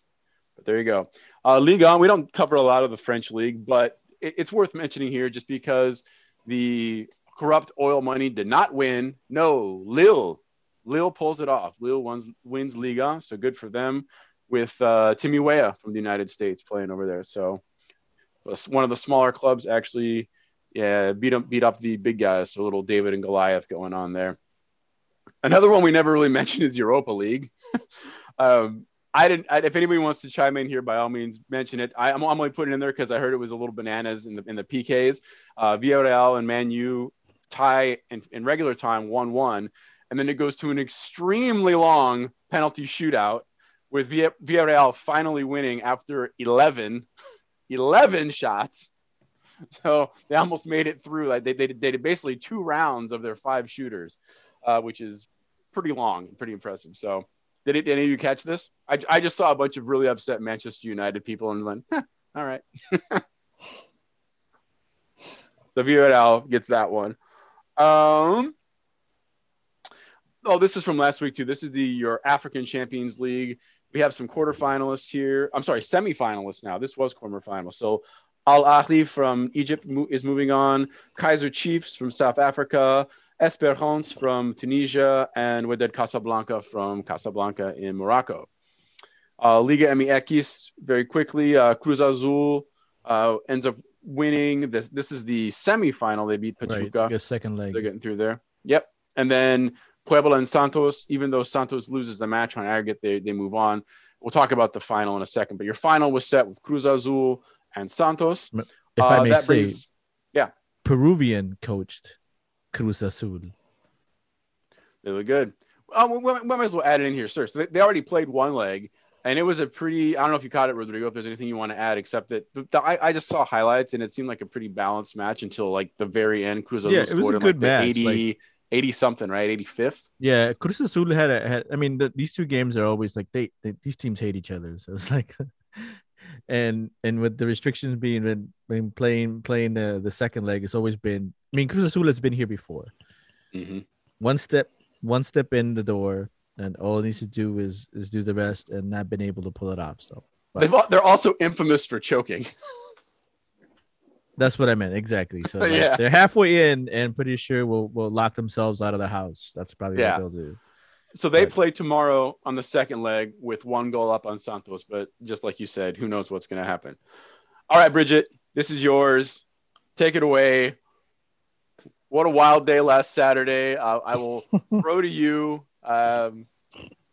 but there you go. Uh, Ligue 1, we don't cover a lot of the French league, but it, it's worth mentioning here just because the corrupt oil money did not win. No, Lille. Lille pulls it off. Lille wins, wins Liga, so good for them with uh, Timmy Weah from the United States playing over there. So one of the smaller clubs actually yeah, beat up, beat up the big guys. So a little David and Goliath going on there. Another one we never really *laughs* mentioned is Europa League. *laughs* um, I didn't. I, if anybody wants to chime in here, by all means, mention it. I, I'm, I'm only putting it in there because I heard it was a little bananas in the in the PKs. Uh, Villarreal and Man U tie in, in regular time one one, and then it goes to an extremely long penalty shootout with Villa- Villarreal finally winning after 11, *laughs* 11 shots. So they almost made it through. Like they, they, they did basically two rounds of their five shooters, uh, which is pretty long, and pretty impressive. So did, it, did any of you catch this? I, I just saw a bunch of really upset Manchester United people and went, "Huh, all right. *laughs* so Villarreal gets that one. Um, oh, this is from last week too. This is the your African Champions League. We have some quarterfinalists here. I'm sorry, semifinalists now. This was quarterfinal. So Al Ahly from Egypt is moving on. Kaizer Chiefs from South Africa. Esperance from Tunisia and Wydad Casablanca from Casablanca in Morocco. Uh, Liga MX very quickly. Uh, Cruz Azul uh, ends up winning. This, this is the semifinal. They beat Right, Pachuca. Guess second leg. They're getting through there. Yep. And then Puebla and Santos, even though Santos loses the match on aggregate, they, they move on. We'll talk about the final in a second. But your final was set with Cruz Azul and Santos. If I Uh, may that say, brings- yeah. Peruvian coached Cruz Azul. They look good. Oh, we, we might as well add it in here, sir. So they, they already played one leg, and it was a pretty. I don't know if you caught it, Rodrigo. If there's anything you want to add, except that the, I, I just saw highlights, and it seemed like a pretty balanced match until like the very end. Cruz Azul Yeah, it was scored a in, good like, the match, 80, like- 80 something, right? 85th. Yeah, Cruz Azul had a. Had, I mean, the, these two games are always like they, they. These teams hate each other, so it's *laughs* like, and and with the restrictions being been, been playing playing the the second leg, it's always been. I mean, Cruz Azul has been here before. Mm-hmm. One step, one step in the door, and all it needs to do is is do the rest, and not been able to pull it off. So They've, they're also infamous for choking. *laughs* that's what I meant exactly. So *laughs* like, Yeah. they're halfway in, and pretty sure will will lock themselves out of the house. That's probably Yeah. what they'll do. So they Right. play tomorrow on the second leg with one goal up on Santos, but just like you said, who knows what's going to happen? All right, Bridget, this is yours. take it away. What a wild day last Saturday. Uh, I will *laughs* throw to you. Um,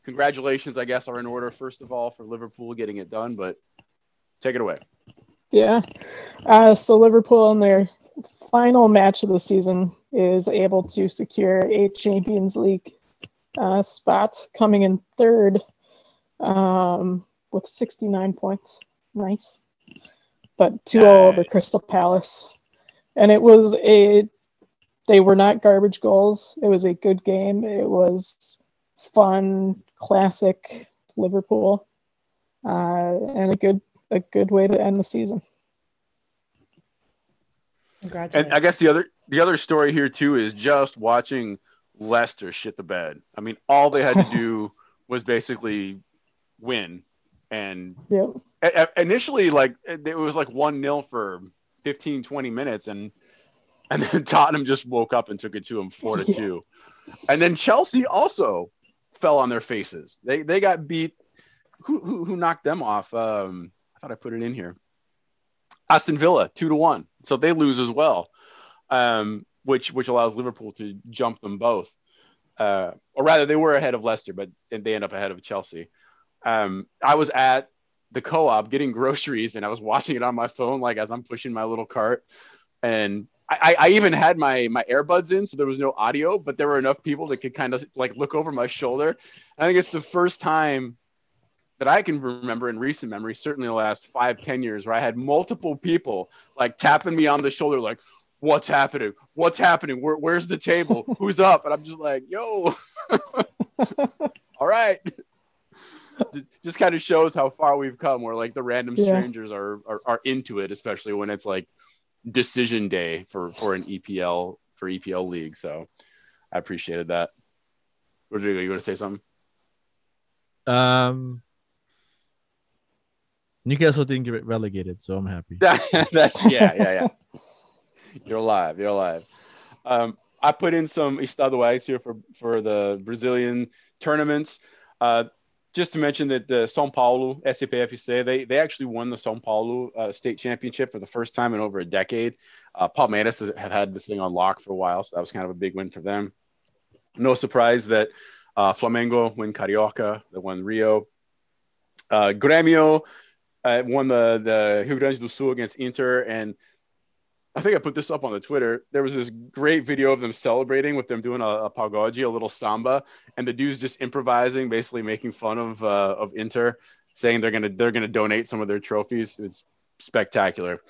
congratulations, I guess, are in order. First of all, for Liverpool getting it done, but take it away. Yeah. Uh, so Liverpool in their final match of the season is able to secure a Champions League uh, spot, coming in third um, with 69 points. Nice. But 2 0 over Crystal Palace. And it was a, they were not garbage goals. It was a good game. It was fun, classic Liverpool, uh, and a good a good way to end the season. And I guess the other the other story here too is just watching Leicester shit the bed. I mean, all they had to do *laughs* was basically win, and Yep. a- a- initially like it it was like 1-0 for 15 20 minutes and and then *laughs* Tottenham just woke up and took it to them 4 to *laughs* Yeah. 2 and then Chelsea also fell on their faces they they got beat who who, who knocked them off um I thought I put it in here. Aston Villa 2 to 1 so they lose as well um which which allows Liverpool to jump them both. Uh or rather they were ahead of Leicester but they end up ahead of Chelsea. Um I was at the co-op getting *laughs* groceries and I was watching it on my phone like as I'm pushing my little cart. And I, I even had my my earbuds in so there was no audio but there were enough people that could kind of like look over my shoulder. I think it's the first time that I can remember in recent memory certainly the last five ten years where I had multiple people like tapping me on the shoulder like what's happening? What's happening? Where, where's the table? *laughs* Who's up? And I'm just like yo. *laughs* All right. Just, just kind of shows how far we've come where like the random Yeah. strangers are, are are into it especially when it's like decision day for for an EPL for EPL league so I appreciated that. Rodrigo you want to say something? Um, Newcastle didn't get relegated, so I'm happy. *laughs* that's yeah yeah yeah you're alive you're alive um I put in some estaduais here for for the Brazilian tournaments uh just to mention that the São Paulo SCPFC, they they actually won the São Paulo uh, state championship for the first time in over a decade. Uh, Palmeiras has, have had this thing on lock for a while, so that was kind of a big win for them. No surprise that uh, Flamengo win Carioca, they won Rio. Uh, Grêmio uh, won the the Rio Grande do Sul against Inter, and I think I put this up on the Twitter. There was this great video of them celebrating with them doing a, a pagode, a little samba, and the dudes just improvising, basically making fun of uh, of Inter, saying they're gonna they're gonna donate some of their trophies. It's spectacular.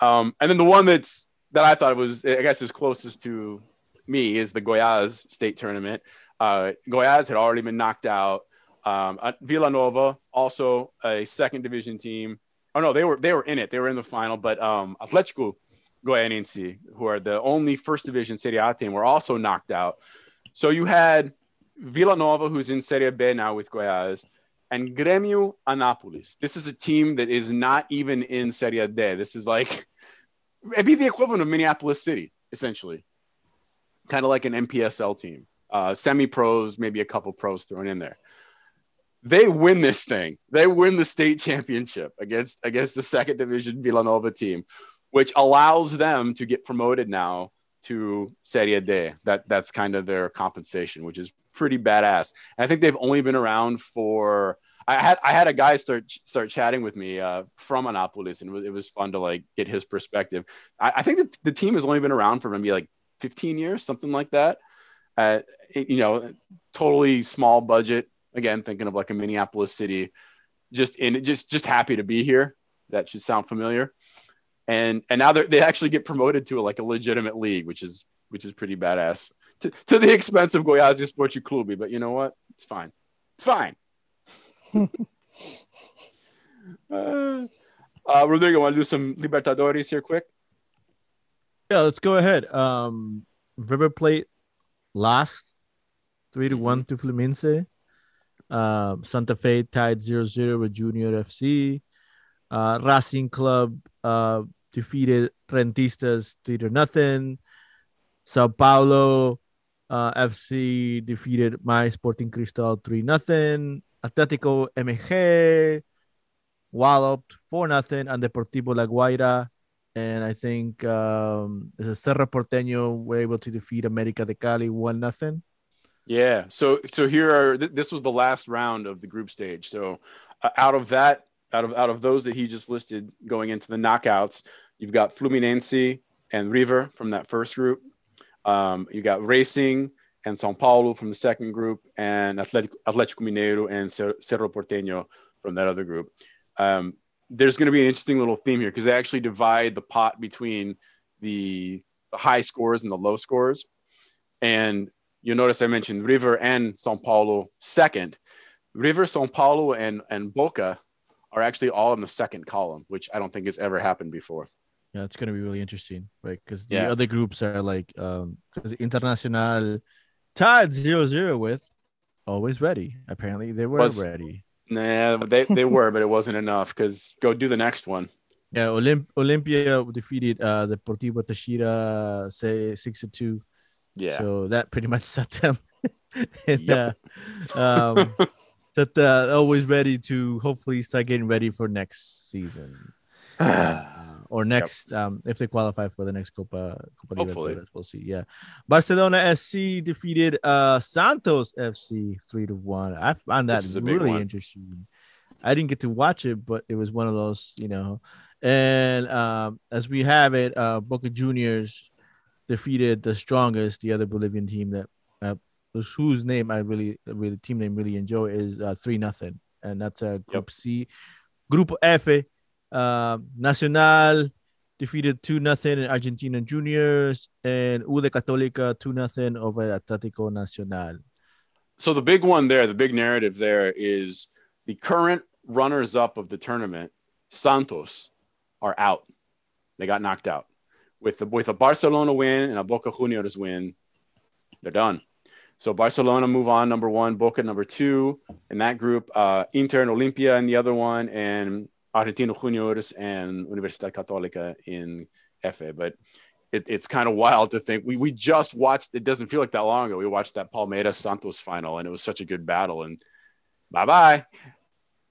Um, and then the one that's that I thought was I guess is closest to me is the Goiás state tournament. Uh, Goiás had already been knocked out. Um, uh, Vila Nova, also a second division team. Oh no, they were they were in it. They were in the final, but um, Atletico Goianiense, who are the only first division Serie A team, were also knocked out. So you had Vila Nova, who's in Serie B now with Goiás, and Grêmio Anápolis. This is a team that is not even in Serie D. This is like it'd be the equivalent of Minneapolis City, essentially, kind of like an NPSL team, uh, semi-pros, maybe a couple pros thrown in there. They win this thing. They win the state championship against against the second division Vila Nova team, which allows them to get promoted now to Serie D. That that's kind of their compensation, which is pretty badass. And I think they've only been around for. I had I had a guy start start chatting with me uh, from Anápolis, and it was, it was fun to like get his perspective. I, I think that the team has only been around for maybe like 15 years, something like that. Uh, it- you know, totally small budget. Again, thinking of like a Minneapolis city, just in just just happy to be here. That should sound familiar. And and now they they actually get promoted to like a legitimate league, which is which is pretty badass. To, to the expense of Goiás Esporte Clube, but you know what? It's fine. It's fine. *laughs* uh, uh, Rodrigo, want to do some Libertadores here quick? Yeah, let's go ahead. Um, River Plate lost three to one to Fluminense. Um, Santa Fe tied 0-0 with Junior FC. Uh, Racing Club uh, defeated Rentistas three to nothing. Sao Paulo uh, FC defeated My Sporting Cristal three nothing. Atletico MG walloped four nothing, and Deportivo La Guaira and I think um, Cerro Porteño were able to defeat America de Cali one nothing. Yeah. So so here are th- this was the last round of the group stage. So uh, out of that, out of out of those that he just listed going into the knockouts, you've got Fluminense and River from that first group. Um, you got Racing and São Paulo from the second group, and Atlético, Atlético Mineiro and Cerro Porteño from that other group. Um, there's going to be an interesting little theme here because they actually divide the pot between the, the high scores and the low scores. And you'll notice I mentioned River and São Paulo second. River, São Paulo, and, and Boca are actually all in the second column, which I don't think has ever happened before. Yeah, it's gonna be really interesting, right? Because the Yeah. other groups are like um because Internacional tied 0-0 with always ready. Apparently they were Was- ready. Nah, they, they were, but it wasn't enough because go do the next one. Yeah, Olymp- Olimpia defeated uh Deportivo Táchira say six to two. Yeah. So that pretty much *laughs* set them and, Yep. uh, um *laughs* that uh, always ready to hopefully start getting ready for next season. *sighs* Uh, or next um if they qualify for the next Copa Copa Hopefully. Libertadores, we'll see. Yeah, Barcelona SC defeated uh Santos FC three to one. I found that This is a big really interesting. I didn't get to watch it, but it was one of those, you know. And um, as we have it, uh, Boca Juniors defeated the strongest, the other Bolivian team that uh, whose name I really, really team name really enjoy is uh, three nothing, and that's uh, Group C. Grupo F, uh, Nacional defeated two nothing in Argentina Juniors, and U de Católica two nothing over Atlético Nacional. so the big one there, the big narrative there is the current runners up of the tournament, Santos, are out. They got knocked out. With the, with a Barcelona win and a Boca Juniors win, they're done. So Barcelona move on number one, Boca number two in that group, uh, Inter and Olimpia in the other one, and Argentino Juniors and Universidad Católica in Efe. But it, it's kind of wild to think we, we just watched it doesn't feel like that long ago we watched that palmeiras santos final and it was such a good battle and bye bye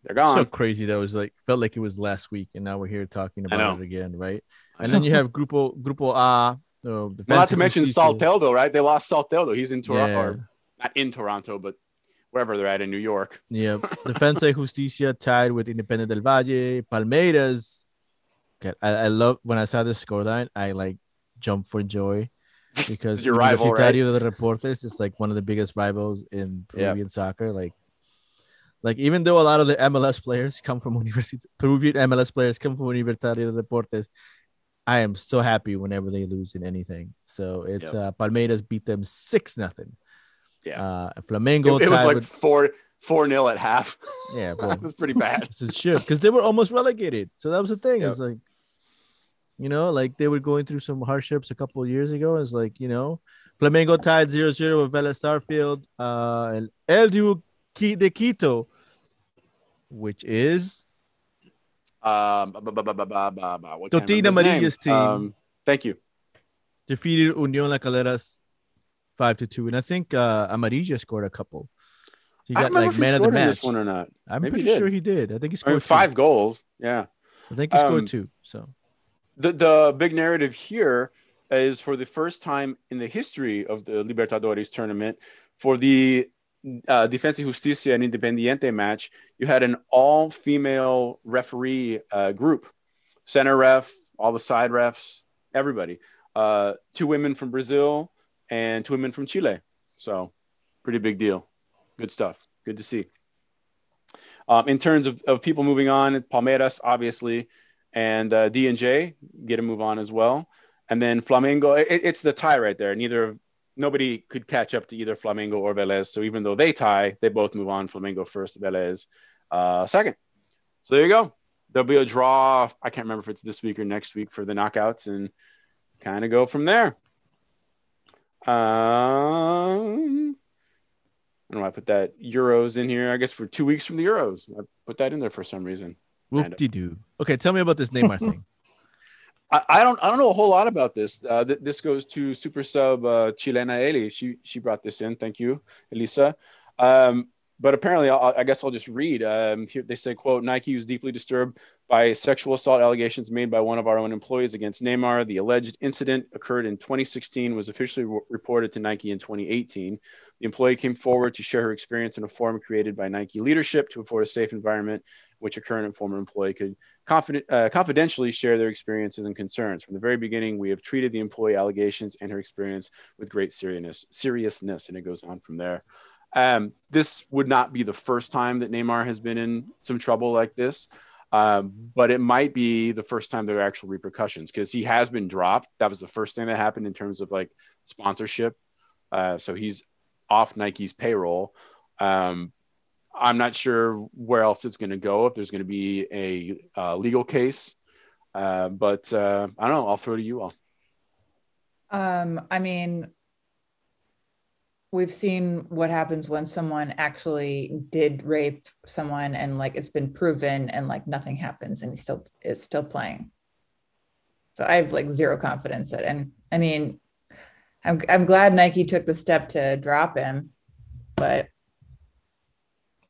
they're gone So crazy that was like felt like it was last week, and now we're here talking about it again, right? And then you have Grupo Grupo A. Uh, not to mention Soteldo right they lost Soteldo he's in toronto Yeah. not in toronto but wherever they're at in new york Yeah, *laughs* Defensa Justicia tied with Independiente del Valle, Palmeiras. Okay, I, I love when I saw this scoreline. I like jumped for joy *laughs* because Your rival, right? Universitario de Deportes is like one of the biggest rivals in Yeah. Peruvian soccer. Like, like even though a lot of the MLS players come from *laughs* Universi- Peruvian MLS players come from Universitario de Deportes, I am so happy whenever they lose in anything. So it's Yep. uh, Palmeiras beat them six nothing. Yeah. uh, Flamengo it, it was like with four four nil at half yeah, *laughs* well, it was pretty bad *laughs* it should because they were almost relegated. So that was the thing. Yep. It's like, you know, like they were going through some hardships a couple of years ago. It's like, you know, Flamengo tied 0 0 with Vélez Sarsfield. Uh, and LDU de Quito, which is um, Totina Marilla's team. Um, thank you. Defeated Unión La Calera's five to two, and I think uh, Amarilla scored a couple. He got like man of the match. This one or not? I'm Maybe pretty he sure he did. I think he scored I mean, five goals. Yeah, I think he scored um, two. So the the big narrative here is for the first time in the history of the Libertadores tournament for the uh, Defensa Justicia and Independiente match, you had an all-female referee uh, group, center ref, all the side refs, everybody. Uh, two women from Brazil and two women from Chile. So, pretty big deal. Good stuff. Good to see. Um, in terms of, of people moving on, Palmeiras, obviously, and uh, D and J get a move on as well. And then Flamengo, it, it's the tie right there. Neither nobody could catch up to either Flamengo or Velez. So even though they tie, they both move on. Flamengo first, Velez uh, second. So there you go. There'll be a draw. I can't remember if it's this week or next week for the knockouts, and kind of go from there. Um, I don't know. why I put that Euros in here. I guess for two weeks from the Euros. I put that in there for some reason. whoop de doo. Okay, tell me about this Neymar *laughs* thing. I, I don't I don't know a whole lot about this. Uh, th- this goes to super sub uh, Chilena Eli. She she brought this in. Thank you, Elisa. Um, but apparently, I'll, I guess I'll just read. Um, here they say, "quote Nike was deeply disturbed by sexual assault allegations made by one of our own employees against Neymar. The alleged incident occurred in 2016, was officially re- reported to Nike in 2018. The employee came forward to share her experience in a forum created by Nike leadership to afford a safe environment, which a current and former employee could confident, uh, confidentially share their experiences and concerns. From the very beginning, we have treated the employee allegations and her experience with great seriousness, seriousness, and it goes on from there." Um, this would not be the first time that Neymar has been in some trouble like this, um, but it might be the first time there are actual repercussions because he has been dropped. That was the first thing that happened in terms of like sponsorship. Uh, so he's off Nike's payroll. Um, I'm not sure where else it's going to go. If there's going to be a uh, legal case, uh, but uh, I don't know. I'll throw it to you all. Um, I mean, we've seen what happens when someone actually did rape someone and like it's been proven and like nothing happens and he still is still playing. So I have like zero confidence that and I mean I'm I'm glad Nike took the step to drop him, but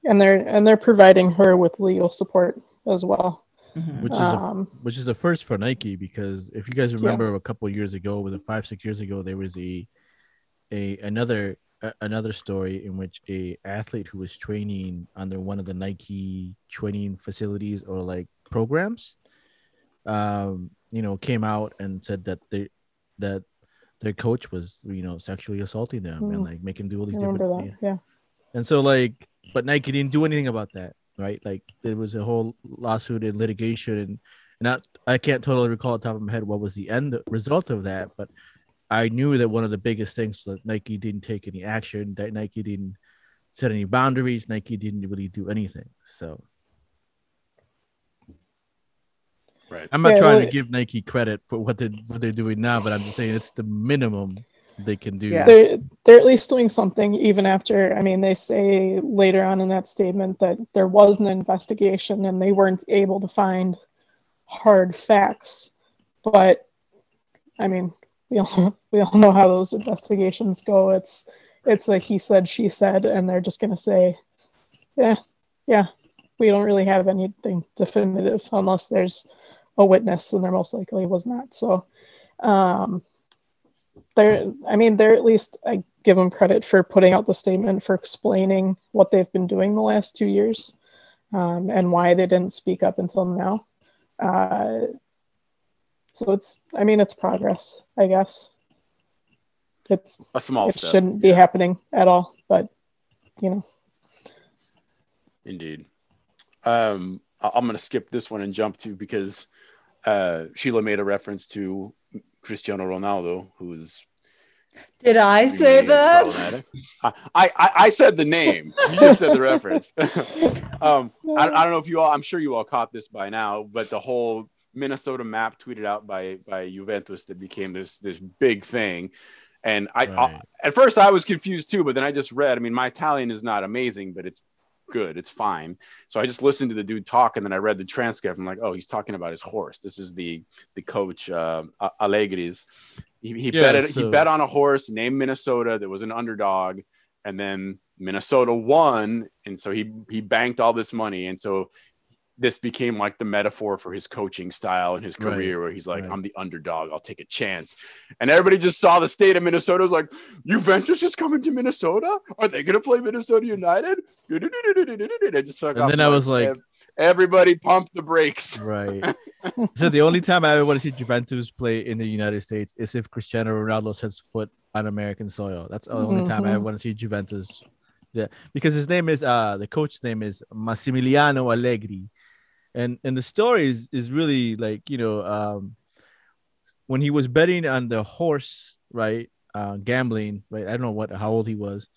and they're and they're providing her with legal support as well. mhm. which is Um, a, which is the first for Nike because if you guys remember a couple years ago, with a five six years ago, there was a a another a, another story in which a athlete who was training under one of the Nike training facilities or like programs, um, you know, came out and said that they that their coach was you know sexually assaulting them and Mm. like making do all these remember different that. Yeah. and so like, but Nike didn't do anything about that, right? Like there was a whole lawsuit and litigation, and not I can't totally recall off the top of my head what was the end result of that, but I knew that one of the biggest things that Nike didn't take any action, that Nike didn't set any boundaries, Nike didn't really do anything. So Right. I'm not Yeah, trying well- to give Nike credit for what they what they're doing now, but I'm just saying it's the minimum they can do. Yeah. they're they're at least doing something even after i mean they say later on in that statement that there was an investigation and they weren't able to find hard facts but i mean we all *laughs* we all know how those investigations go it's it's a he said she said and they're just going to say yeah yeah we don't really have anything definitive unless there's a witness and there most likely was not so um they're i mean they're at least i give them credit for putting out the statement for explaining what they've been doing the last two years um, and why they didn't speak up until now uh, so it's i mean it's progress i guess it's A small it step. shouldn't be happening at all but you know Indeed. Um, I'm going to skip this one and jump to because uh, Sheila made a reference to Cristiano Ronaldo, who's did I say that? I, I I said the name. You just said the reference. *laughs* um, I, I don't know if you all. I'm sure you all caught this by now, but the whole Minnesota map tweeted out by by Juventus that became this this big thing. And I, Right. I at first I was confused too, but then I just read. I mean, my Italian is not amazing, but it's good. It's fine. So I just listened to the dude talk, and then I read the transcript. I'm like, oh, he's talking about his horse. This is the the coach uh, Allegri's. He, he Yeah, bet it, he bet on a horse named Minnesota that was an underdog, and then Minnesota won, and so he he banked all this money, and so this became like the metaphor for his coaching style and his Right, career, where he's like, right. I'm the underdog, I'll take a chance, and everybody just saw the state of Minnesota was like, Juventus is coming to Minnesota, are they gonna play Minnesota United? It just And then I was like- everybody pump the brakes. *laughs* Right. so the only time I ever want to see Juventus play in the United States is if Cristiano Ronaldo sets foot on American soil. That's the only time I ever Mhm. want to see Juventus. Yeah, because his name is uh the coach's name is Massimiliano Allegri, and and the story is is really like you know um when he was betting on the horse right uh gambling right I don't know what how old he was,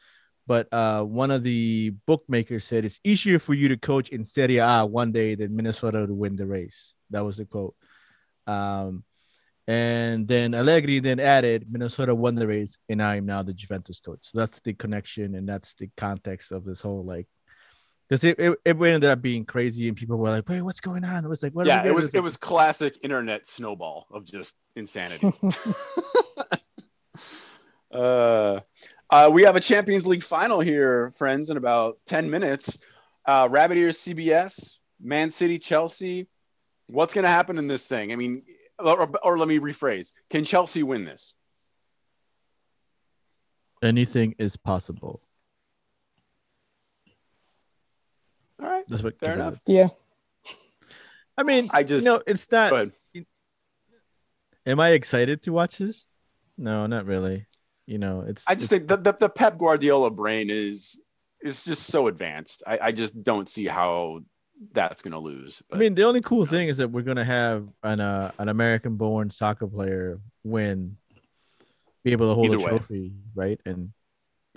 but uh one of the bookmakers said it's easier for you to coach in Serie A one day than Minnesota to win the race. That was the quote. Um, and then Allegri then added Minnesota won the race, and I am now the Juventus coach. So that's the connection, and that's the context of this whole like, because it, it, it ended up being crazy, and people were like, "Wait, what's going on?" It was like, what are yeah, it was it was classic internet snowball of just insanity. *laughs* *laughs* uh, Uh, we have a Champions League final here, friends, in about 10 minutes. Uh, Rabbit Ears CBS, Man City Chelsea. What's going to happen in this thing? I mean, or, or let me rephrase Can Chelsea win this? Anything is possible. All right. That's what Fair enough. Yeah. I mean, I just- you know, it's not. Go. Am I excited to watch this? No, not really. You know, it's. I just it's- think the, the, the Pep Guardiola brain is is just so advanced. I, I just don't see how that's going to lose. I mean, the only cool thing is that we're gonna have an uh, an American-born soccer player win, be able to hold Either a way. trophy, right, and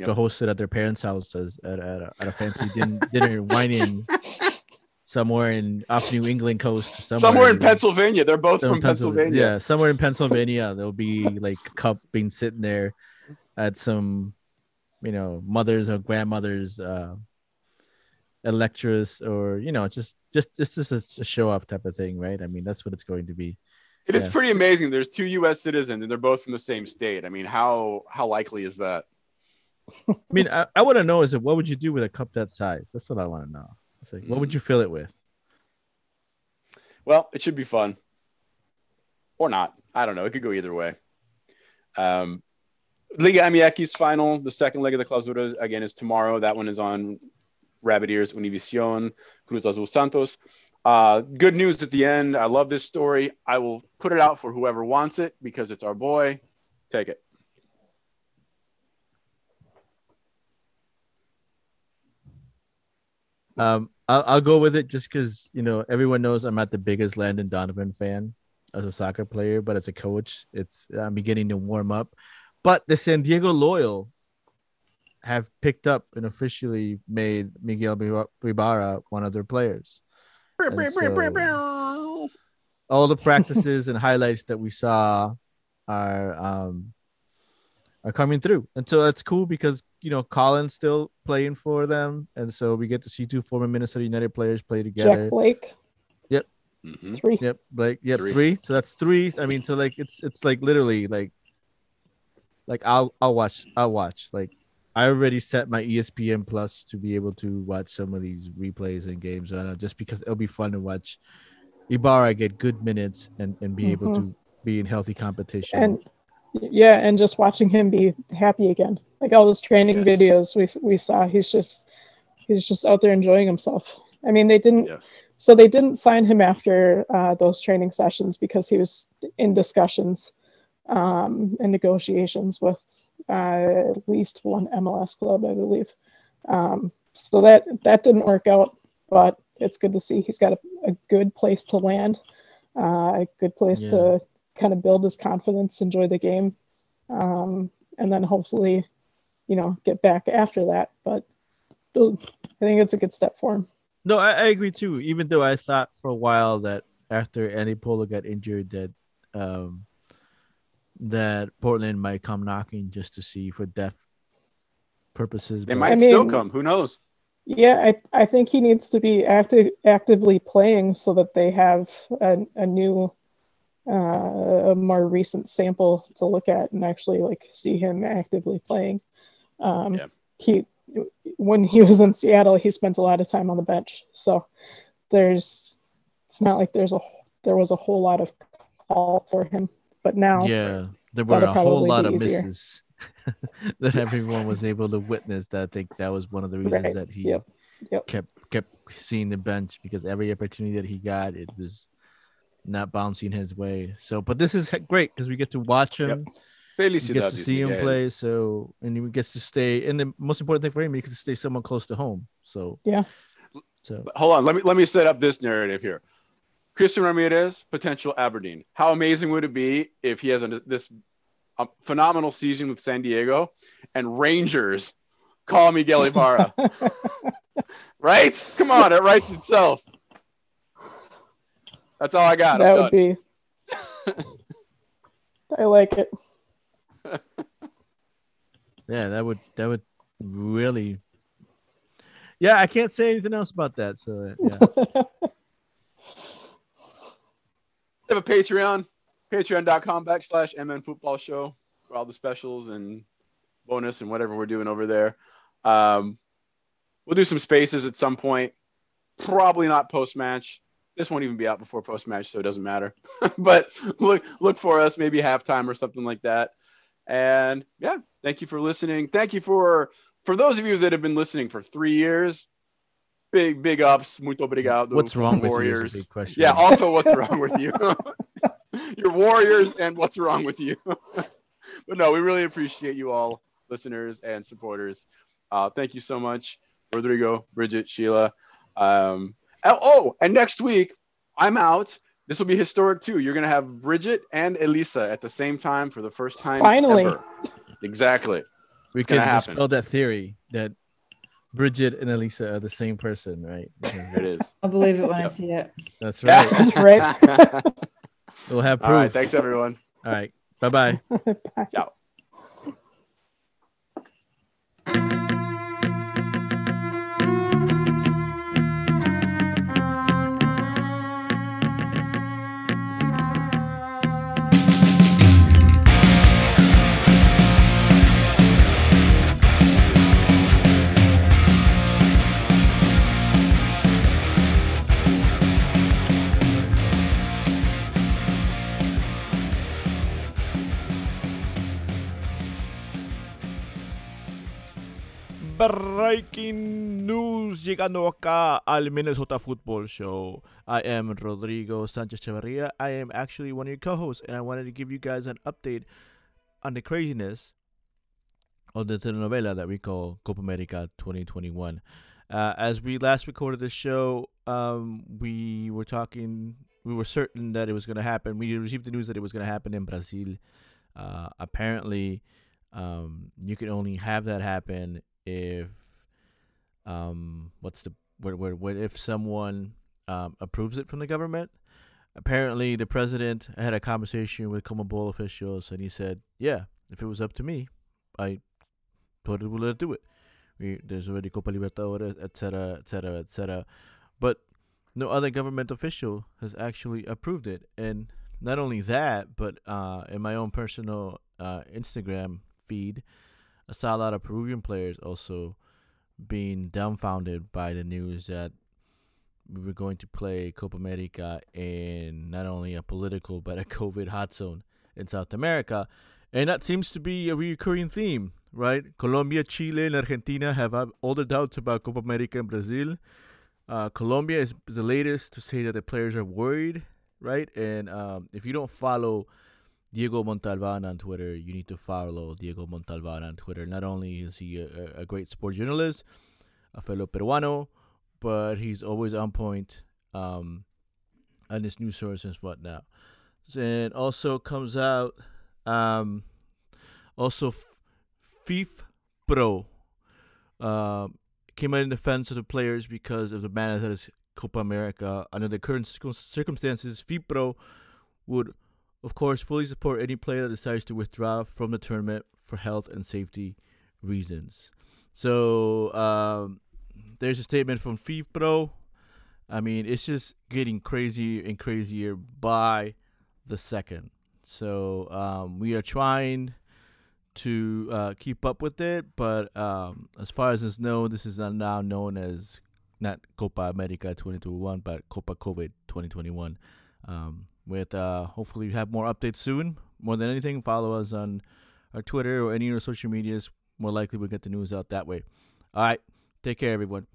Yep. go host it at their parents' house as at, at, a, at a fancy din- dinner whining *laughs* somewhere in off New England coast, somewhere, somewhere in you. Pennsylvania, they're both from Pensyl- Pennsylvania. Yeah, somewhere in Pennsylvania, there'll be like a cup being sitting there at some, you know, mothers or grandmothers, uh, electress, or you know, just just just just a, a show off type of thing, right? I mean, that's what it's going to be. It is Yeah. pretty amazing. There's two U.S. citizens, and they're both from the same state. I mean, how how likely is that? I mean, I, I want to know is that what would you do with a cup that size? That's what I want to know. It's like, what would you fill it with? Well, it should be fun, or not. I don't know. It could go either way. Um, Liga MX final, the second leg of the Clausura again is tomorrow. That one is on Rabbit Ears Univision Cruz Azul Santos. Uh, good news at the end. I love this story. I will put it out for whoever wants it because it's our boy. Take it. Um, I'll, I'll go with it just because you know everyone knows I'm not the biggest Landon Donovan fan as a soccer player, but as a coach, it's I'm beginning to warm up. But the San Diego Loyal have picked up and officially made Miguel Ibar- Ibarra one of their players. So all the practices and highlights that we saw are um are coming through. And so that's cool because you know Colin's still playing for them. And so we get to see two former Minnesota United players play together. Jack Blake, Mhm. three. Yep, like yep, Three. three. So that's three. I mean, so like it's it's like literally like like I'll I'll watch I'll watch like I already set my ESPN Plus to be able to watch some of these replays and games on it just because it'll be fun to watch Ibarra get good minutes and and be able to be in healthy competition. and yeah, and just watching him be happy again. Like all those training Yes. videos we we saw, he's just he's just out there enjoying himself. I mean, they didn't. So they didn't sign him after uh, those training sessions because he was in discussions um, and negotiations with uh, at least one MLS club, I believe. Um, so that that didn't work out, but it's good to see he's got a, a good place to land, uh, a good place Yeah. to kind of build his confidence, enjoy the game, um, and then hopefully, you know, get back after that. But I think it's a good step for him. No, I, I agree too. Even though I thought for a while that after Andy Polo got injured, that um, that Portland might come knocking just to see for depth purposes. They but- might I still mean- come. Who knows? Yeah, I, I think he needs to be active actively playing so that they have a, a new, uh, a more recent sample to look at and actually like see him actively playing. Um, Yeah. He when he was in Seattle, he spent a lot of time on the bench, so there's it's not like there's a there was a whole lot of call for him, but now yeah, there were a whole lot of easier. misses *laughs* that everyone was able to witness. That I think that was one of the reasons Right. that he Yep. Yep. kept kept seeing the bench because every opportunity that he got, it was not bouncing his way. So, but this is great because we get to watch him. We get to see him Miguel. play. So, and he gets to stay. And the most important thing for him, he gets to stay somewhat close to home. So, Yeah. So, hold on, let me let me set up this narrative here. Christian Ramirez, potential Aberdeen. How amazing would it be if he has a, this um, phenomenal season with San Diego and Rangers call Miguel Ibarra? *laughs* right? Come on, it writes itself. That's all I got. that I'm would done. be. *laughs* I like it. yeah, that would that would really. Yeah, I can't say anything else about that. So, yeah. We *laughs* have a Patreon, patreon.com backslash MN Football Show for all the specials and bonus and whatever we're doing over there. Um, we'll do some spaces at some point. Probably not post match. This won't even be out before post match, so it doesn't matter. *laughs* but look look for us, maybe halftime or something like that. And yeah, thank you for listening. Thank you for for those of you that have been listening for three years. Big big ups. Muito obrigado. What's wrong with? Warriors? Big question. Yeah. Also, what's wrong with you? *laughs* Your Warriors and what's wrong with you? *laughs* but no, we really appreciate you all, listeners and supporters. Uh, thank you so much, Rodrigo, Bridget, Sheila. Um, oh, oh, and next week I'm out. This will be historic too. You're gonna have Bridget and Elisa at the same time for the first time. Finally. ever. Exactly. we it's gonna can happen. dispel that theory that Bridget and Elisa are the same person, right? Because *laughs* It is. I'll believe it when I see it. That's right. *laughs* That's right. *laughs* we'll have proof. All right. Thanks, everyone. All right. Bye bye. Ciao. Breaking news llegando acá al Minnesota Football Show. I am Rodrigo Sanchez Chavarria. I am actually one of your co-hosts, and I wanted to give you guys an update on the craziness of the telenovela that we call Copa America 2021. Uh, as we last recorded the show, um, we were talking. We were certain that it was going to happen. We received the news that it was going to happen in Brazil. Uh, apparently, um, you can only have that happen if um what's the where where, where if someone um approves it from the government? Apparently the president had a conversation with Conmebol officials and he said yeah if it was up to me i totally would do it. We, there's already Copa Libertadores etc etc etc but no other government official has actually approved it. And not only that but uh in my own personal uh Instagram feed saw a lot of Peruvian players also being dumbfounded by the news that we were going to play Copa America in not only a political but a *laughs* COVID hot zone in South America. And that seems to be a recurring theme, right? Colombia, Chile, and Argentina have all the doubts about Copa America in Brazil. Uh, Colombia is the latest to say that the players are worried, right? And um, if you don't follow Diego Montalban on Twitter. You need to follow Diego Montalban on Twitter. Not only is he a, a great sport journalist, a fellow Peruano, but he's always on point um, on his news sources and whatnot. And also comes out, um, also F- FIF Pro um, came out in defense of the players because of the ban that is Copa America. Under the current circum- circumstances, FIFPro would of course, fully support any player that decides to withdraw from the tournament for health and safety reasons. So um, there's a statement from FIFPro. I mean, it's just getting crazier and crazier by the second. So um, we are trying to uh, keep up with it, but um, as far as it's known, this is now known as not Copa America 2021, but Copa COVID 2021. Um, with uh, hopefully we have more updates soon. More than anything, follow us on our Twitter or any of our social medias. More likely we'll get the news out that way. All right. Take care, everyone.